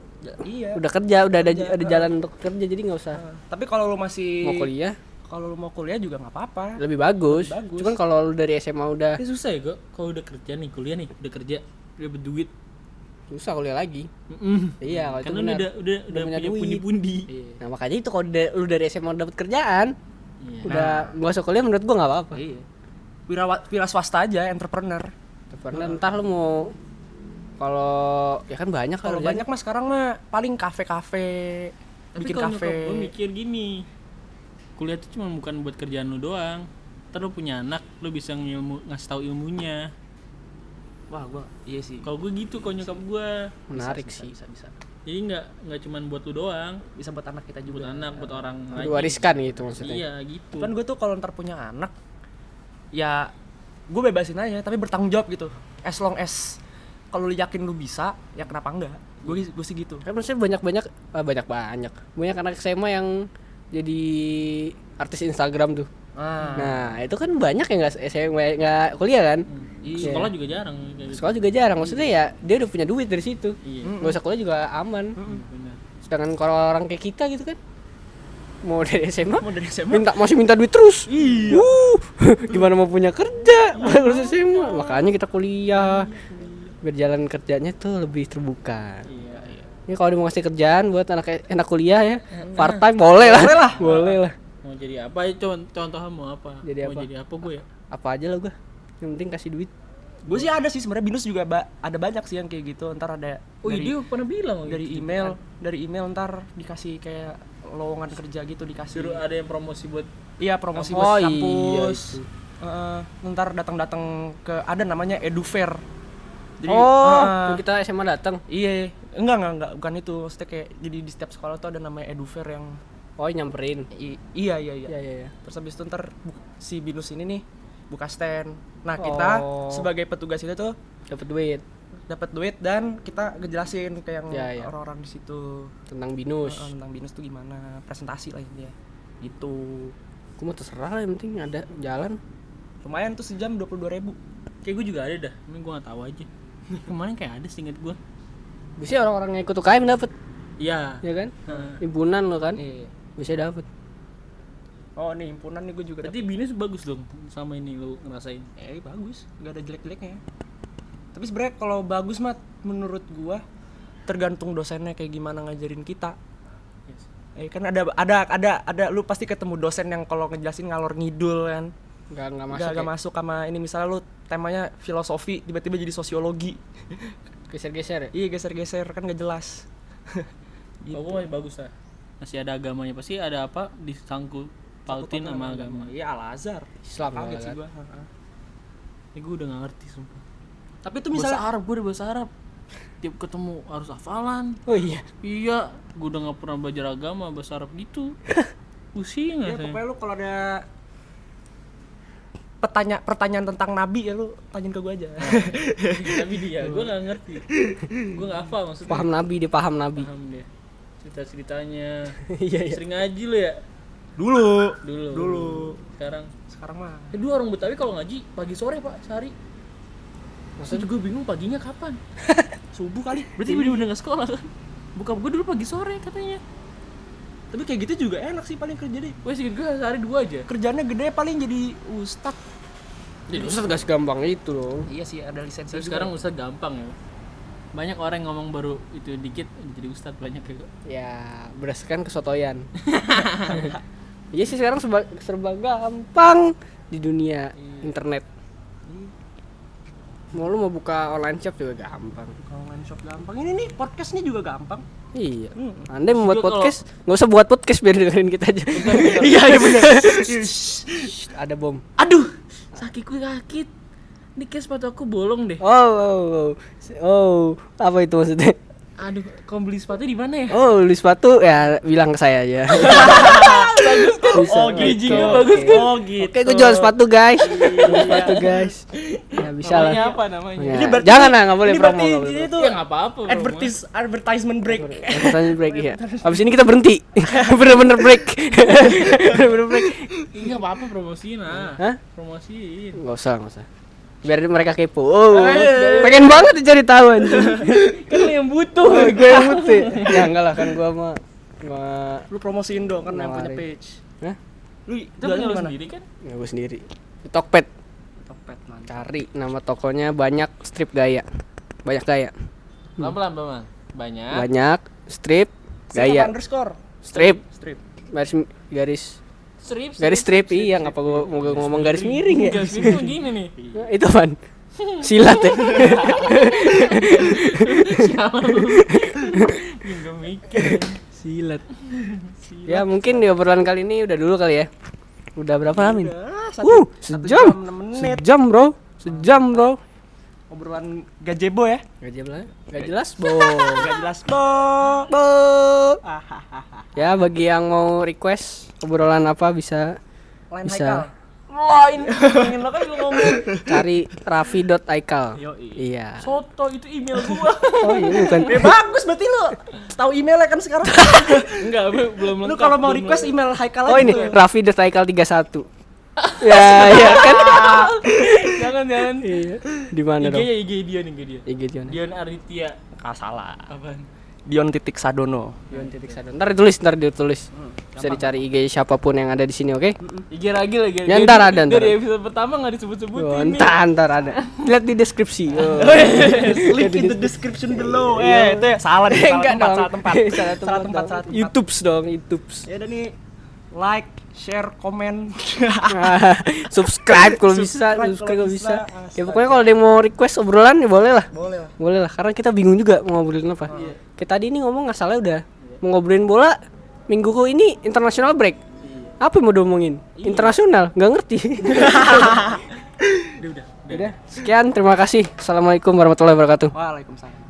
iya udah kerja, udah ada Kerja, ada jalan untuk kerja jadi nggak usah Nah, tapi kalau lu masih mau kuliah kalau lu mau kuliah juga nggak apa-apa lebih bagus. Lebih bagus. Cuman kalau lu dari SMA udah Ini susah ya kok kalau udah kerja nih kuliah nih udah kerja udah berduit susah kuliah lagi. Mm-mm. Iya, kalau itu karena benar. udah udah udah punya pundi-pundi Nah makanya itu kalau lu dari SMA udah dapet kerjaan, Iya. udah nggak usah kuliah menurut gua nggak apa-apa. iya wira wira swasta aja entrepreneur Karena entah lu mau kalau ya kan banyak kalau kerjaan. banyak mah sekarang mah paling kafe-kafe tapi bikin kafe. gue mikir gini kuliah itu cuma bukan buat kerjaan lu doang. Ntar lu punya anak lu bisa ngilmu ngasih tahu ilmunya. Wah gua iya sih. Kalau gue gitu kalau nyokap gue menarik bisa, sih. bisa bisa jadi nggak nggak cuma buat lu doang. Bisa buat anak kita buat juga anak buat orang lain. Diwariskan gitu maksudnya. iya gitu. Kan gue tuh kalau ntar punya anak ya gue bebasin aja tapi bertanggung jawab gitu. As long as kalau lu yakin lu bisa ya kenapa enggak gue gue sih gitu Kan maksudnya banyak-banyak ah, banyak-banyak. Banyak anak SMA yang jadi artis Instagram tuh. ah Nah, itu kan banyak yang nggak SMA nggak kuliah kan? Iya. sekolah juga jarang kayak gitu. Sekolah juga jarang. Maksudnya ya dia udah punya duit dari situ. iya Nggak usah kuliah juga aman. benar Sedangkan kalau orang kayak kita gitu kan mau dari SMA mau dari SMA minta masih minta duit terus. Iya. Gimana mau punya kerja? Harus SMA. Makanya kita kuliah. Biar jalan kerjanya tuh lebih terbuka. iya iya Ini kalau dia mau ngasih kerjaan buat anak anak kuliah ya, part time boleh lah. Boleh lah. Boleh lah. mau jadi apa ya contoh contohnya mau apa Jadi mau apa? jadi apa gue ya Apa aja lah gua. Yang penting kasih duit. gue sih ada sih sebenarnya binus juga ba- ada banyak sih yang kayak gitu ntar ada oh iya dari, dia pernah bilang dari gitu. email dari email ntar dikasih kayak lowongan kerja gitu dikasih suruh ada yang promosi buat iya promosi Oh, buat iya, kampus itu. Heeh, ntar datang-datang ke ada namanya edufair jadi oh, yang kita SMA datang. iya enggak enggak enggak bukan itu maksudnya kayak jadi di setiap sekolah tuh ada namanya edufair yang Oh, nyamperin. i- iya iya iya Iya, iya, iya. terus habis itu ntar si binus ini nih buka stand nah kita Oh. sebagai petugas itu tuh Dapat duit dapat duit dan kita ngejelasin ke yang Ya, ya. orang-orang di situ tentang binus. Heeh, tentang binus tuh gimana presentasi lah intinya gitu Gua mau terserah lah yang penting ada jalan. lumayan tuh sejam dua puluh ribu kayak gue juga ada dah ini gue nggak tahu aja kemarin kayak ada seinget gue Bisa orang-orang yang ikut UKM dapat, iya. Ya kan? Himpunan lo kan? iya. Bisa dapat. oh nih himpunan nih gue juga berarti binus bagus dong sama ini lu ngerasain. Eh bagus. Nggak ada jelek-jeleknya tapi sebenarnya kalau bagus mah menurut gua tergantung dosennya kayak gimana ngajarin kita. Eh kan ada ada ada ada lu pasti ketemu dosen yang kalau ngejelasin ngalor ngidul kan Enggak enggak masuk. nggak nggak ya? masuk sama ini misalnya lu temanya filosofi tiba-tiba jadi sosiologi. Geser-geser ya? iya geser-geser kan nggak jelas. Oh, gue masih bagus lah. Masih ada agamanya. Pasti ada apa? Disangkut pautin sama agama. Iya al azhar. Islam kaget sih gua. Heeh. ini gue udah gak ngerti sumpah. Tapi itu bahasa misalnya Arab gue udah bahasa Arab. Tiap ketemu harus hafalan. Oh iya. iya gue udah gak pernah belajar agama bahasa Arab gitu. Pusing ya saya pokoknya lu kalau ada pertanya pertanyaan tentang nabi ya lu tanyain ke gua aja tapi dia gue gak ngerti gue gak hafal maksudnya Paham Nabi dia paham Nabi. paham dia cerita ceritanya Iya iya. sering ngaji lo ya dulu dulu Dulu. sekarang sekarang mah kedua orang Betawi kalau ngaji pagi sore pak sehari Maksudnya juga bingung paginya kapan. Subuh kali. Berarti dia udah nggak sekolah kan? Bokap gue dulu pagi sore katanya. Tapi kayak gitu juga enak sih paling kerja deh. Wes gue sehari dua aja. Kerjanya gede paling jadi ustad. Jadi Ustadz gak segampang itu loh. Iya sih ada lisensi Terus sekarang ustadz gampang ya. Banyak orang yang ngomong baru itu dikit jadi ustadz banyak ya. Ya berdasarkan kesotoyan. Iya sih sekarang serba, serba gampang di dunia internet. Mau lu mau buka online shop juga gampang. Kalau online shop gampang. Ini nih podcast nih juga gampang. Iya. Hmm. Anda yang membuat kalau- podcast, nggak usah buat podcast biar dengerin kita aja. Iya iya benar. Ada bom. Aduh, kakiku sakit. Ini kayak sepatu aku bolong deh. Oh, oh, oh, oh, apa itu maksudnya? Aduh, kamu beli sepatu di mana ya? Oh, beli sepatu ya bilang ke saya aja. Bisa. Oh giginya Oke. bagus kan? Oh gitu. Oke, gue jual sepatu guys. Jual sepatu guys. Ya bisa namanya lah. apa namanya? Ya, Ini berarti jangan lah, nggak boleh ini promo. berarti ini promo. tuh Ya nggak apa-apa. advertis advertisement break. Advertising break ya. Habis ini kita berhenti. Bener-bener break. Bener-bener break. Ih, nggak apa-apa promosiin ah. Hah? Promosiin. Nggak usah, nggak usah. Biar mereka kepo. Oh, Eh. pengen banget cari tahu anjing. Kan lu yang butuh. Oh, gue yang mute. Ya enggak lah kan gua mah mah Lu promosiin dong kan yang punya Nawarin. page. Hah? Lu Itu punya lu di mana? sendiri kan? Ya gue sendiri. Di Tokped. Topet mantap. Cari nama tokonya banyak strip gaya. Banyak gaya. Pelan-pelan, pelan. Banyak. Banyak strip gaya. underscore Strip strip. garis garis Strip. garis strip iya ngapa gua mau ngomong garis miring ya? Garis miring gini nih. Nah, Itu apaan? Silat ya. Siapa mikir. Silat. Ya mungkin di obrolan kali ini udah dulu kali ya. Udah berapa lama ini? Ah, satu, Uh, sejam. jam. Sejam, Bro. Sejam, Bro. Obrolan gajebo ya. Gak jelas, gak jelas, Bo. Gak jelas, Bo. Bo. Hahaha. Ya, bagi yang mau request obrolan apa bisa Lain Bisa. Lain. Pengen lo kan lu ngomong. cari raffi.aikal. Yoi. Iya. Soto itu email gua. Oh, iya bukan. Eh bagus berarti lu tahu emailnya kan sekarang. Enggak, be- belum lu kalau mau request email Haikal Oh ini tuh. raffi.aikal 31. ya, ya kan. jangan jangan. Iya. Di mana dong? ya IG IG Dion. IG Dion. Dion Aritia. Ah, salah. Apaan? Dion titik Sadono. Dion titik sadon. Ntar ditulis, ntar ditulis. Bisa dicari IG siapa pun yang ada di sini, oke? IG lagi lagi. Ya, ntar ada, ntar Dari episode pertama enggak disebut-sebutin. Oh, ntar, ntar ada. Lihat di deskripsi. Oh. Link in the description below. Eh, itu ya salah nih, salah tempat, salah tempat. salah tempat, salah tempat. YouTube dong, YouTube. Ya udah nih like, share, komen. subscribe kalau bisa, Subscribe kalau bisa. bisa. Ya pokoknya kalau ada yang mau request obrolan ya boleh lah. Boleh lah. Boleh lah, karena kita bingung juga mau ngobrolin apa. Kita tadi ini ngomong asalnya udah mau ngobrolin bola. Minggu ini international break. Apa yang mau diomongin? Internasional, nggak ngerti. Udah udah. Udah, sekian, terima kasih. Assalamualaikum warahmatullahi wabarakatuh. Waalaikumsalam.